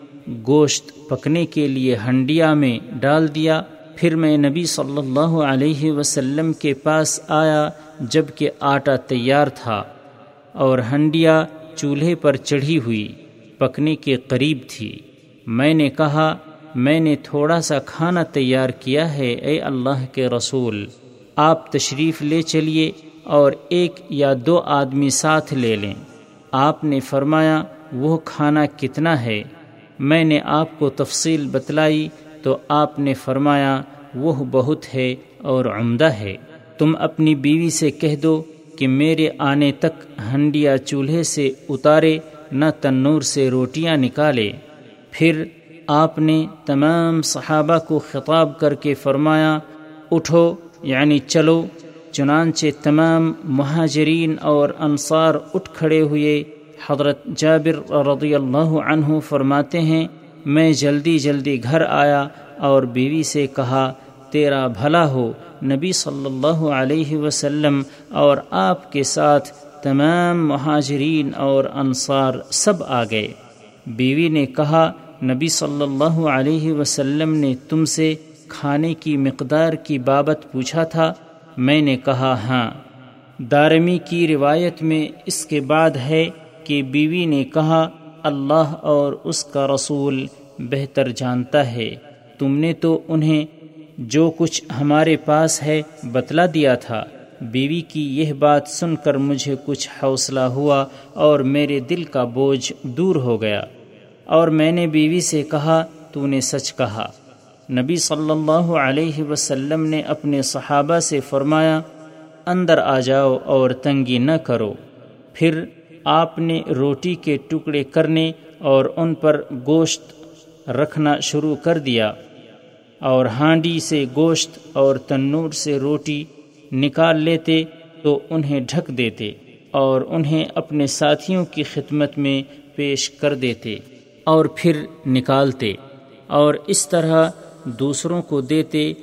گوشت پکنے کے لیے ہنڈیا میں ڈال دیا پھر میں نبی صلی اللہ علیہ وسلم کے پاس آیا جبکہ آٹا تیار تھا اور ہنڈیا چولہے پر چڑھی ہوئی پکنے کے قریب تھی۔ میں نے کہا، میں نے تھوڑا سا کھانا تیار کیا ہے، اے اللہ کے رسول، آپ تشریف لے چلیے اور ایک یا دو آدمی ساتھ لے لیں۔ آپ نے فرمایا، وہ کھانا کتنا ہے؟ میں نے آپ کو تفصیل بتلائی تو آپ نے فرمایا، وہ بہت ہے اور عمدہ ہے۔ تم اپنی بیوی سے کہہ دو کہ میرے آنے تک ہنڈیا چولہے سے اتارے، نہ تنور سے روٹیاں نکالے۔ پھر آپ نے تمام صحابہ کو خطاب کر کے فرمایا، اٹھو یعنی چلو۔ چنانچہ تمام مہاجرین اور انصار اٹھ کھڑے ہوئے۔ حضرت جابر رضی اللہ عنہ فرماتے ہیں میں جلدی جلدی گھر آیا اور بیوی سے کہا، تیرا بھلا ہو، نبی صلی اللہ علیہ وسلم اور آپ کے ساتھ تمام مہاجرین اور انصار سب آ گئے۔ بیوی نے کہا، نبی صلی اللہ علیہ وسلم نے تم سے کھانے کی مقدار کی بابت پوچھا تھا۔ میں نے کہا ہاں۔ دارمی کی روایت میں اس کے بعد ہے کہ بیوی نے کہا اللہ اور اس کا رسول بہتر جانتا ہے۔ تم نے تو انہیں جو کچھ ہمارے پاس ہے بتلا دیا تھا۔ بیوی کی یہ بات سن کر مجھے کچھ حوصلہ ہوا اور میرے دل کا بوجھ دور ہو گیا۔ اور میں نے بیوی سے کہا تو نے سچ کہا۔ نبی صلی اللہ علیہ وسلم نے اپنے صحابہ سے فرمایا، اندر آ جاؤ اور تنگی نہ کرو۔ پھر آپ نے روٹی کے ٹکڑے کرنے اور ان پر گوشت رکھنا شروع کر دیا اور ہانڈی سے گوشت اور تنور سے روٹی نکال لیتے تو انہیں ڈھک دیتے اور انہیں اپنے ساتھیوں کی خدمت میں پیش کر دیتے اور پھر نکالتے اور اس طرح دوسروں کو دیتے،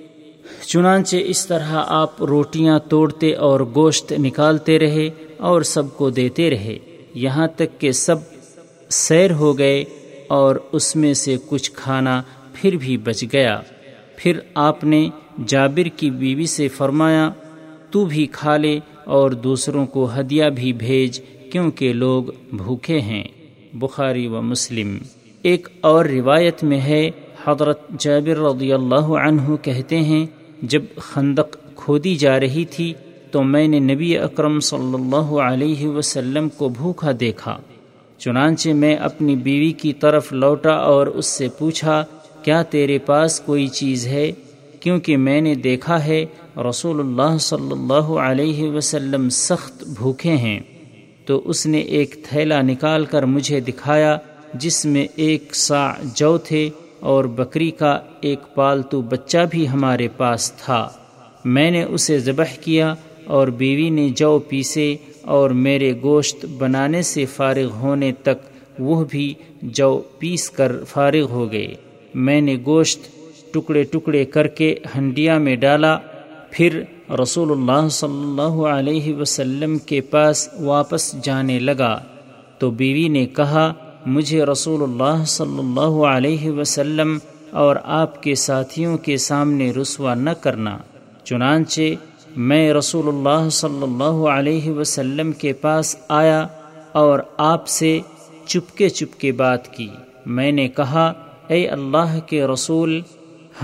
چنانچہ اس طرح آپ روٹیاں توڑتے اور گوشت نکالتے رہے اور سب کو دیتے رہے۔ یہاں تک کہ سب سیر ہو گئے اور اس میں سے کچھ کھانا پھر بھی بچ گیا۔ پھر آپ نے جابر کی بیوی سے فرمایا، تو بھی کھا لے اور دوسروں کو ہدیہ بھی بھیج کیونکہ لوگ بھوکے ہیں۔ بخاری و مسلم۔ ایک اور روایت میں ہے، حضرت جابر رضی اللہ عنہ کہتے ہیں، جب خندق کھودی جا رہی تھی تو میں نے نبی اکرم صلی اللہ علیہ وسلم کو بھوکا دیکھا، چنانچہ میں اپنی بیوی کی طرف لوٹا اور اس سے پوچھا، کیا تیرے پاس کوئی چیز ہے؟ کیونکہ میں نے دیکھا ہے رسول اللہ صلی اللہ علیہ وسلم سخت بھوکے ہیں۔ تو اس نے ایک تھیلا نکال کر مجھے دکھایا، جس میں ایک سا جو تھے اور بکری کا ایک پالتو بچہ بھی ہمارے پاس تھا۔ میں نے اسے ذبح کیا اور بیوی نے جو پیسے اور میرے گوشت بنانے سے فارغ ہونے تک وہ بھی جو پیس کر فارغ ہو گئے۔ میں نے گوشت ٹکڑے ٹکڑے کر کے ہنڈیا میں ڈالا۔ پھر رسول اللہ صلی اللہ علیہ وسلم کے پاس واپس جانے لگا۔ تو بیوی نے کہا، مجھے رسول اللہ صلی اللہ علیہ وسلم اور آپ کے ساتھیوں کے سامنے رسوا نہ کرنا، چنانچہ میں رسول اللہ صلی اللہ علیہ وسلم کے پاس آیا اور آپ سے چپکے چپکے بات کی۔ میں نے کہا، اے اللہ کے رسول،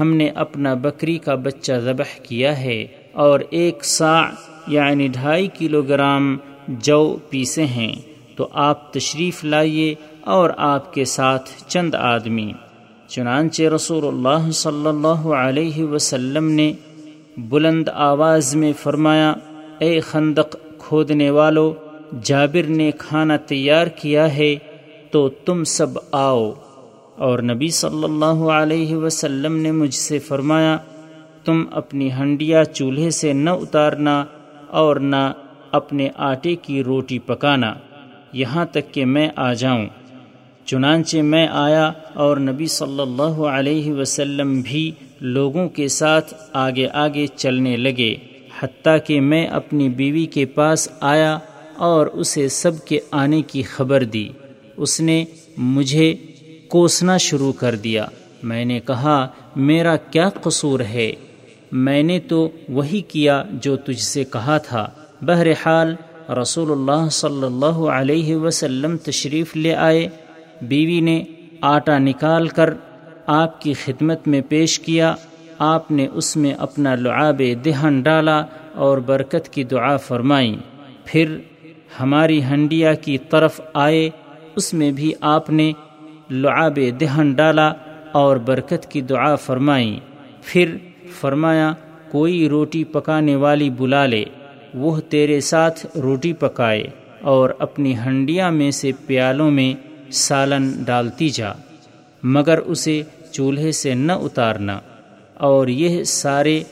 ہم نے اپنا بکری کا بچہ ذبح کیا ہے اور ایک سا یعنی ڈھائی کلو گرام جو پیسے ہیں۔ تو آپ تشریف لائیے اور آپ کے ساتھ چند آدمی۔ چنانچہ رسول اللہ صلی اللہ علیہ وسلم نے بلند آواز میں فرمایا، اے خندق، کھودنے والو، جابر نے کھانا تیار کیا ہے تو تم سب آؤ۔ اور نبی صلی اللہ علیہ وسلم نے مجھ سے فرمایا، تم اپنی ہنڈیا چولہے سے نہ اتارنا اور نہ اپنے آٹے کی روٹی پکانا، یہاں تک کہ میں آ جاؤں۔ چنانچہ میں آیا اور نبی صلی اللہ علیہ وسلم بھی لوگوں کے ساتھ آگے آگے چلنے لگے، حتیٰ کہ میں اپنی بیوی کے پاس آیا اور اسے سب کے آنے کی خبر دی۔ اس نے مجھے کوسنا شروع کر دیا۔ میں نے کہا، میرا کیا قصور ہے؟ میں نے تو وہی کیا جو تجھ سے کہا تھا۔ بہرحال، رسول اللہ صلی اللہ علیہ وسلم تشریف لے آئے۔ بیوی نے آٹا نکال کر آپ کی خدمت میں پیش کیا، آپ نے اس میں اپنا لعاب دہن ڈالا اور برکت کی دعا فرمائی۔ پھر ہماری ہنڈیا کی طرف آئے، اس میں بھی آپ نے لعاب دہن ڈالا اور برکت کی دعا فرمائی۔ پھر فرمایا، کوئی روٹی پکانے والی بلا لے، وہ تیرے ساتھ روٹی پکائے اور اپنی ہنڈیا میں سے پیالوں میں سالن ڈالتی جا۔ مگر اسے چولہے سے نہ اتارنا اور یہ سارے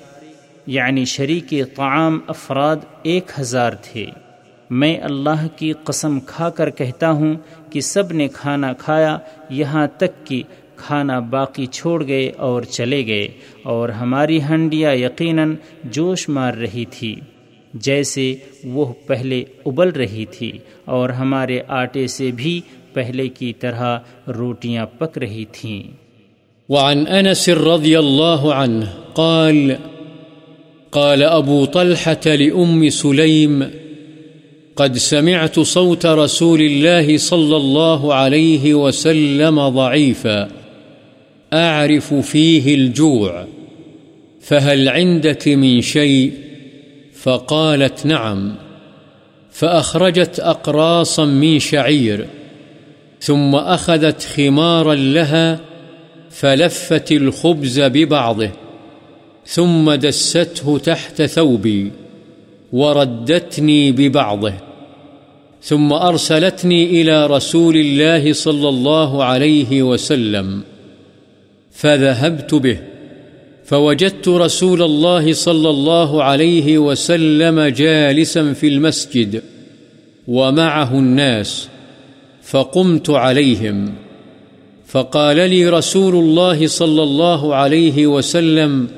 یعنی شریک طعام افراد ایک ہزار تھے۔ میں اللہ کی قسم کھا کر کہتا ہوں کہ سب نے کھانا کھایا، یہاں تک کہ کھانا باقی چھوڑ گئے اور چلے گئے اور ہماری ہنڈیا یقیناً جوش مار رہی تھی۔ جیسے وہ پہلے ابل رہی تھی اور ہمارے آٹے سے بھی پہلے کی طرح روٹیاں پک رہی تھیں۔ وعن انس رضی اللہ عنہ قال قال ابو طلحة لأم سليم، قد سمعت صوت رسول الله صلى الله عليه وسلم ضعيفا، أعرف فيه الجوع، فهل عندك من شيء؟ فقالت نعم، فأخرجت أقراصا من شعير، ثم أخذت خمارا لها فلفت الخبز ببعضه، ثم دسته تحت ثوبي وردتني ببعضه، ثم أرسلتني إلى رسول الله صلى الله عليه وسلم، فذهبت به، فوجدت رسول الله صلى الله عليه وسلم جالسا في المسجد، ومعه الناس، فقمت عليهم. فقال لي رسول الله صلى الله عليه وسلم،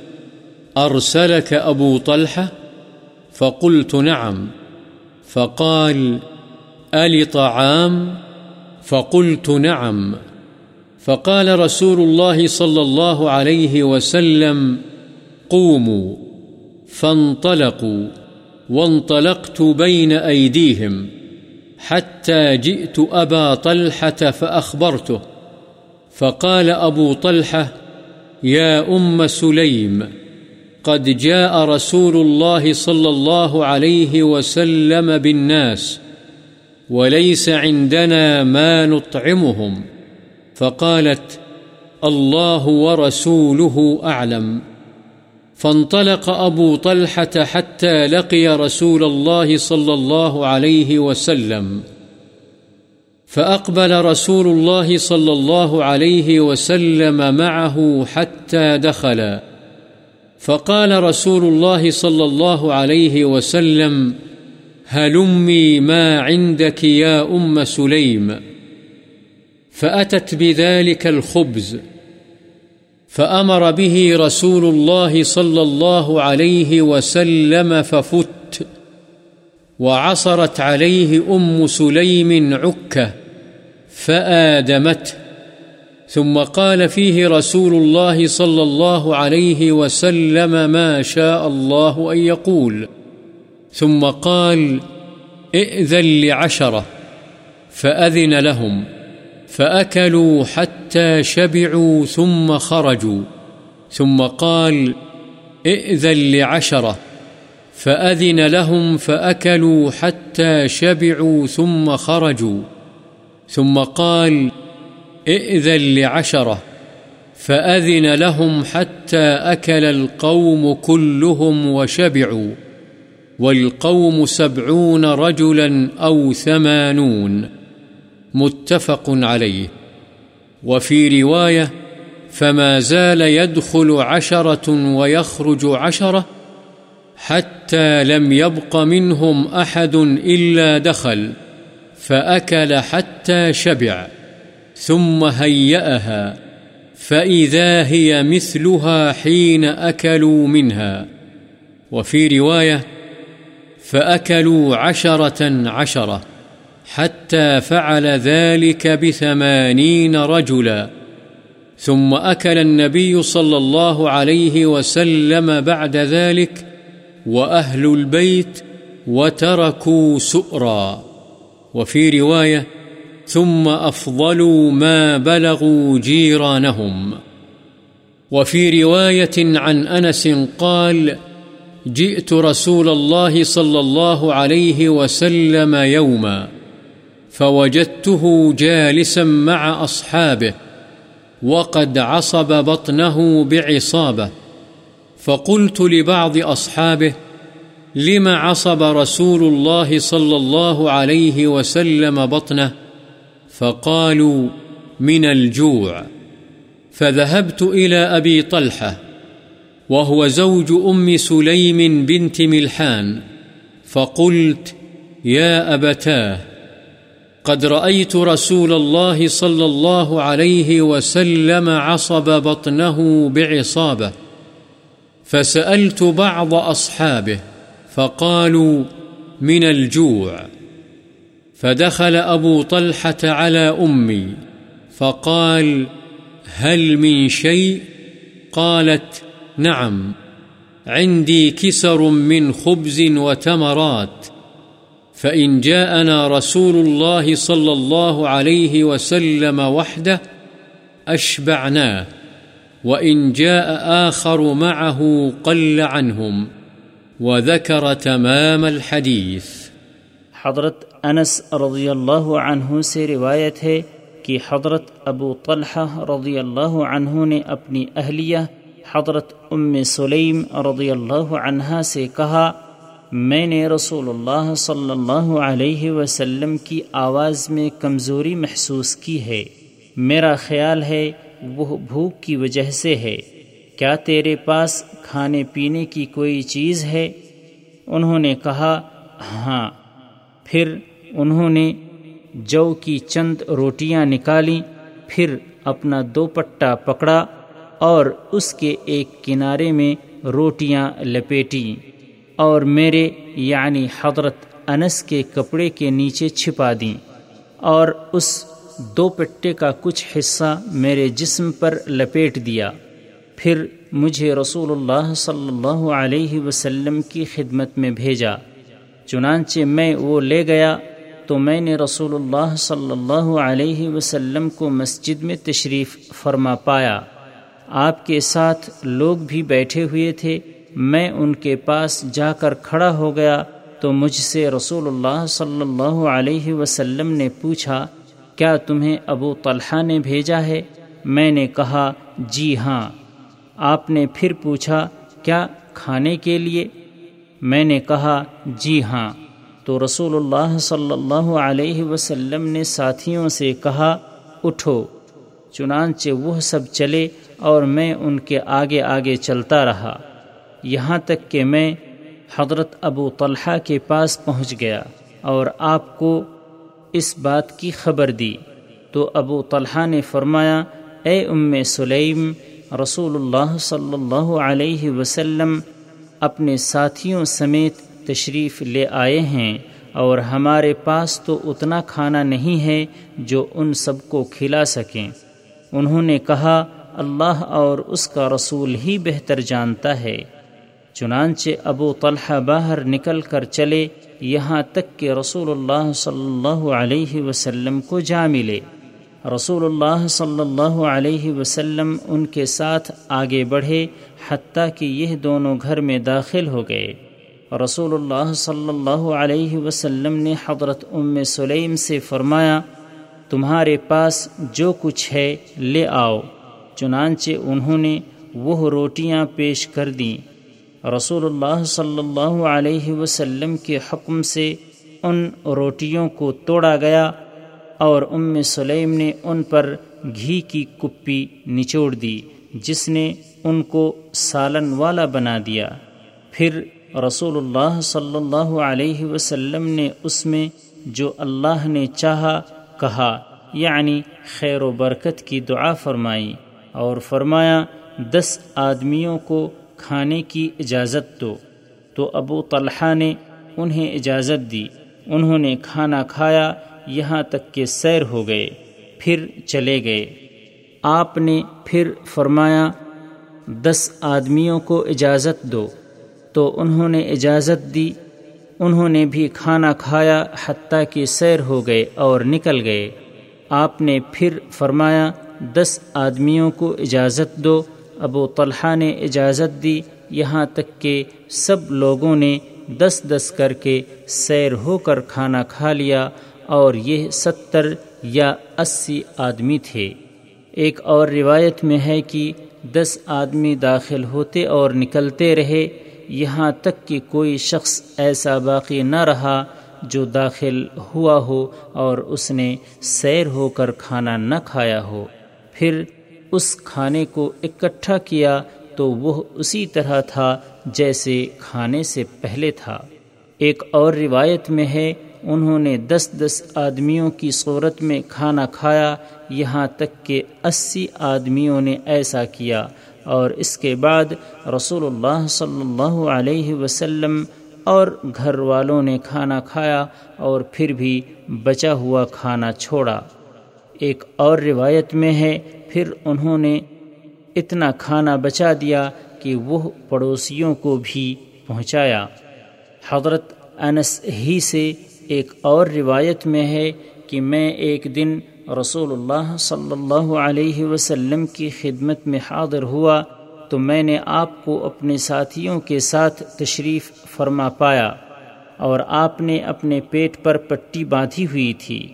أرسلك أبو طلحة؟ فقلت نعم. فقال، ألي طعام؟ فقلت نعم. فقال رسول الله صلى الله عليه وسلم، قوموا. فانطلقوا. وانطلقت بين أيديهم. حتى جئت أبا طلحة فأخبرته. فقال أبو طلحة يا أم سليم قد جاء رسول الله صلى الله عليه وسلم بالناس وليس عندنا ما نطعمهم، فقالت الله ورسوله أعلم فانطلق أبو طلحة حتى لقي رسول الله صلى الله عليه وسلم۔ فأقبل رسول الله صلى الله عليه وسلم معه حتى دخل. فقال رسول الله صلى الله عليه وسلم، هلمي ما عندك يا أم سليم. فأتت بذلك الخبز. فأمر به رسول الله صلى الله عليه وسلم ففت. وعصرت عليه أم سليم عكة فآدمته. ثم قال فيه رسول الله صلى الله عليه وسلم ما شاء الله أن يقول. ثم قال ائذن لعشرة. فأذن لهم. فأكلوا حتى شبعوا ثم خرجوا. ثم قال ائذن لعشرة. فأذن لهم فأكلوا حتى شبعوا ثم خرجوا. ثم قال، ائذن لعشرة. فأذن لهم حتى أكل القوم كلهم وشبعوا. والقوم سبعون رجلا أو ثمانون. متفق عليه. وفي رواية، فما زال يدخل عشرة ويخرج عشرة حتى لم يبق منهم أحد إلا دخل، فأكل حتى شبع، ثم هيأها، فإذا هي مثلها حين أكلوا منها. وفي رواية، فأكلوا عشرة عشرة، حتى فعل ذلك بثمانين رجلا. ثم أكل النبي صلى الله عليه وسلم بعد ذلك وأهل البيت وتركوا سؤرا. وفي رواية، ثم أفضلوا ما بلغوا جيرانهم. وفي رواية عن أنس قال، جئت رسول الله صلى الله عليه وسلم يوما، فوجدته جالسا مع أصحابه، وقد عصب بطنه بعصابة. فقلت لبعض أصحابه، لم عصب رسول الله صلى الله عليه وسلم بطنه؟ فقالوا، من الجوع. فذهبت إلى أبي طلحة، وهو زوج أم سليم بنت ملحان، فقلت، يا أبتاه، قد رأيت رسول الله صلى الله عليه وسلم عصب بطنه بعصابة. فسألت بعض أصحابه فقالوا من الجوع. فدخل أبو طلحة على أمي فقال هل من شيء؟ قالت نعم، عندي كسر من خبز وتمرات، فإن جاءنا رسول الله صلى الله عليه وسلم وحده أشبعناه. وإن جاء آخر معه قل عنهم وذكر تمام الحديث۔ حضرت انس رضی اللہ عنہ سے روایت ہے کہ حضرت ابو طلحہ رضی اللہ عنہ نے اپنی اہلیہ حضرت ام سلیم رضی اللہ عنہ سے کہا، میں نے رسول اللہ صلی اللہ علیہ وسلم کی آواز میں کمزوری محسوس کی ہے۔ میرا خیال ہے وہ بھوک کی وجہ سے ہے۔ کیا تیرے پاس کھانے پینے کی کوئی چیز ہے؟ انہوں نے کہا ہاں۔ پھر انہوں نے جو کی چند روٹیاں نکالی، پھر اپنا دوپٹہ پکڑا اور اس کے ایک کنارے میں روٹیاں لپیٹی اور میرے یعنی حضرت انس کے کپڑے کے نیچے چھپا دیں اور اس دو پٹے کا کچھ حصہ میرے جسم پر لپیٹ دیا۔ پھر مجھے رسول اللہ صلی اللہ علیہ وسلم کی خدمت میں بھیجا۔ چنانچہ میں وہ لے گیا تو میں نے رسول اللہ صلی اللہ علیہ وسلم کو مسجد میں تشریف فرما پایا۔ آپ کے ساتھ لوگ بھی بیٹھے ہوئے تھے۔ میں ان کے پاس جا کر کھڑا ہو گیا تو مجھ سے رسول اللہ صلی اللہ علیہ وسلم نے پوچھا کیا تمہیں ابو طلحہ نے بھیجا ہے؟ میں نے کہا جی ہاں۔ آپ نے پھر پوچھا، کیا کھانے کے لیے؟ میں نے کہا جی ہاں۔ تو رسول اللہ صلی اللہ علیہ وسلم نے ساتھیوں سے کہا، اٹھو۔ چنانچہ وہ سب چلے اور میں ان کے آگے آگے چلتا رہا۔ یہاں تک کہ میں حضرت ابو طلحہ کے پاس پہنچ گیا اور آپ کو اس بات کی خبر دی۔ تو ابو طلحہ نے فرمایا، اے ام سلیم، رسول اللہ صلی اللہ علیہ وسلم اپنے ساتھیوں سمیت تشریف لے آئے ہیں اور ہمارے پاس تو اتنا کھانا نہیں ہے جو ان سب کو کھلا سکیں انہوں نے کہا، اللہ اور اس کا رسول ہی بہتر جانتا ہے۔ چنانچہ ابو طلحہ باہر نکل کر چلے یہاں تک کہ رسول اللہ صلی اللہ علیہ وسلم کو جا ملے۔ رسول اللہ صلی اللہ علیہ وسلم ان کے ساتھ آگے بڑھے حتیٰ کہ یہ دونوں گھر میں داخل ہو گئے۔ رسول اللہ صلی اللہ علیہ وسلم نے حضرت ام سلیم سے فرمایا، تمہارے پاس جو کچھ ہے لے آؤ، چنانچہ انہوں نے وہ روٹیاں پیش کر دیں۔ رسول اللہ صلی اللہ علیہ وسلم کے حکم سے ان روٹیوں کو توڑا گیا اور ام سلیم نے ان پر گھی کی کپی نچوڑ دی، جس نے ان کو سالن والا بنا دیا۔ پھر رسول اللہ صلی اللہ علیہ وسلم نے اس میں جو اللہ نے چاہا کہا یعنی خیر و برکت کی دعا فرمائی اور فرمایا، دس آدمیوں کو کھانے کی اجازت دو۔ تو ابو طلحہ نے انہیں اجازت دی۔ انہوں نے کھانا کھایا، یہاں تک کہ سیر ہو گئے، پھر چلے گئے۔ آپ نے پھر فرمایا، دس آدمیوں کو اجازت دو۔ تو انہوں نے اجازت دی۔ انہوں نے بھی کھانا کھایا حتیٰ کہ سیر ہو گئے اور نکل گئے۔ آپ نے پھر فرمایا، دس آدمیوں کو اجازت دو۔ ابو طلحہ نے اجازت دی، یہاں تک کہ سب لوگوں نے دس دس کر کے سیر ہو کر کھانا کھا لیا اور یہ ستر یا اسی آدمی تھے۔ ایک اور روایت میں ہے کہ دس آدمی داخل ہوتے اور نکلتے رہے، یہاں تک کہ کوئی شخص ایسا باقی نہ رہا جو داخل ہوا ہو اور اس نے سیر ہو کر کھانا نہ کھایا ہو۔ پھر اس کھانے کو اکٹھا کیا تو وہ اسی طرح تھا جیسے کھانے سے پہلے تھا۔ ایک اور روایت میں ہے، انہوں نے دس دس آدمیوں کی صورت میں کھانا کھایا، یہاں تک کہ اسی آدمیوں نے ایسا کیا۔ اور اس کے بعد رسول اللہ صلی اللہ علیہ وسلم اور گھر والوں نے کھانا کھایا اور پھر بھی بچا ہوا کھانا چھوڑا۔ ایک اور روایت میں ہے پھر انہوں نے اتنا کھانا بچا دیا کہ وہ پڑوسیوں کو بھی پہنچایا۔ حضرت انس ہی سے ایک اور روایت میں ہے کہ میں ایک دن رسول اللہ صلی اللہ علیہ وسلم کی خدمت میں حاضر ہوا تو میں نے آپ کو اپنے ساتھیوں کے ساتھ تشریف فرما پایا اور آپ نے اپنے پیٹ پر پٹی باندھی ہوئی تھی۔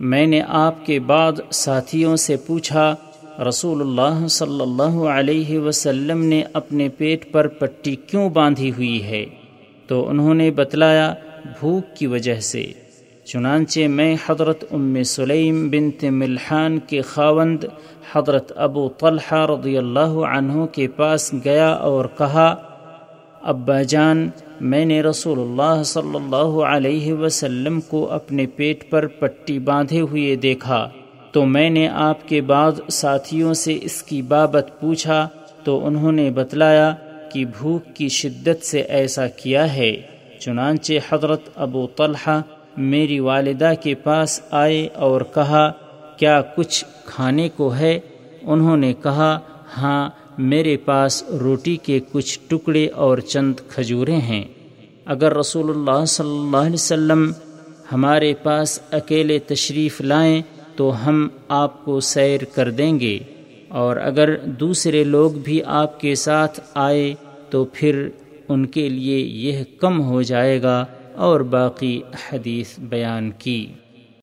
میں نے آپ کے بعد ساتھیوں سے پوچھا رسول اللہ صلی اللہ علیہ وسلم نے اپنے پیٹ پر پٹی کیوں باندھی ہوئی ہے؟ تو انہوں نے بتلایا بھوک کی وجہ سے۔ چنانچہ میں حضرت ام سلیم بنت ملحان کے خاوند حضرت ابو طلحہ رضی اللہ عنہ کے پاس گیا اور کہا، ابا جان، میں نے رسول اللہ صلی اللہ علیہ وسلم کو اپنے پیٹ پر پٹی باندھے ہوئے دیکھا۔ تو میں نے آپ کے بعد ساتھیوں سے اس کی بابت پوچھا تو انہوں نے بتلایا کہ بھوک کی شدت سے ایسا کیا ہے۔ چنانچہ حضرت ابو طلحہ میری والدہ کے پاس آئے اور کہا، کیا کچھ کھانے کو ہے؟ انہوں نے کہا ہاں میرے پاس روٹی کے کچھ ٹکڑے اور چند کھجوریں ہیں۔ اگر رسول اللہ صلی اللہ علیہ وسلم ہمارے پاس اکیلے تشریف لائیں تو ہم آپ کو سیر کر دیں گے اور اگر دوسرے لوگ بھی آپ کے ساتھ آئے تو پھر ان کے لیے یہ کم ہو جائے گا اور باقی حدیث بیان کی۔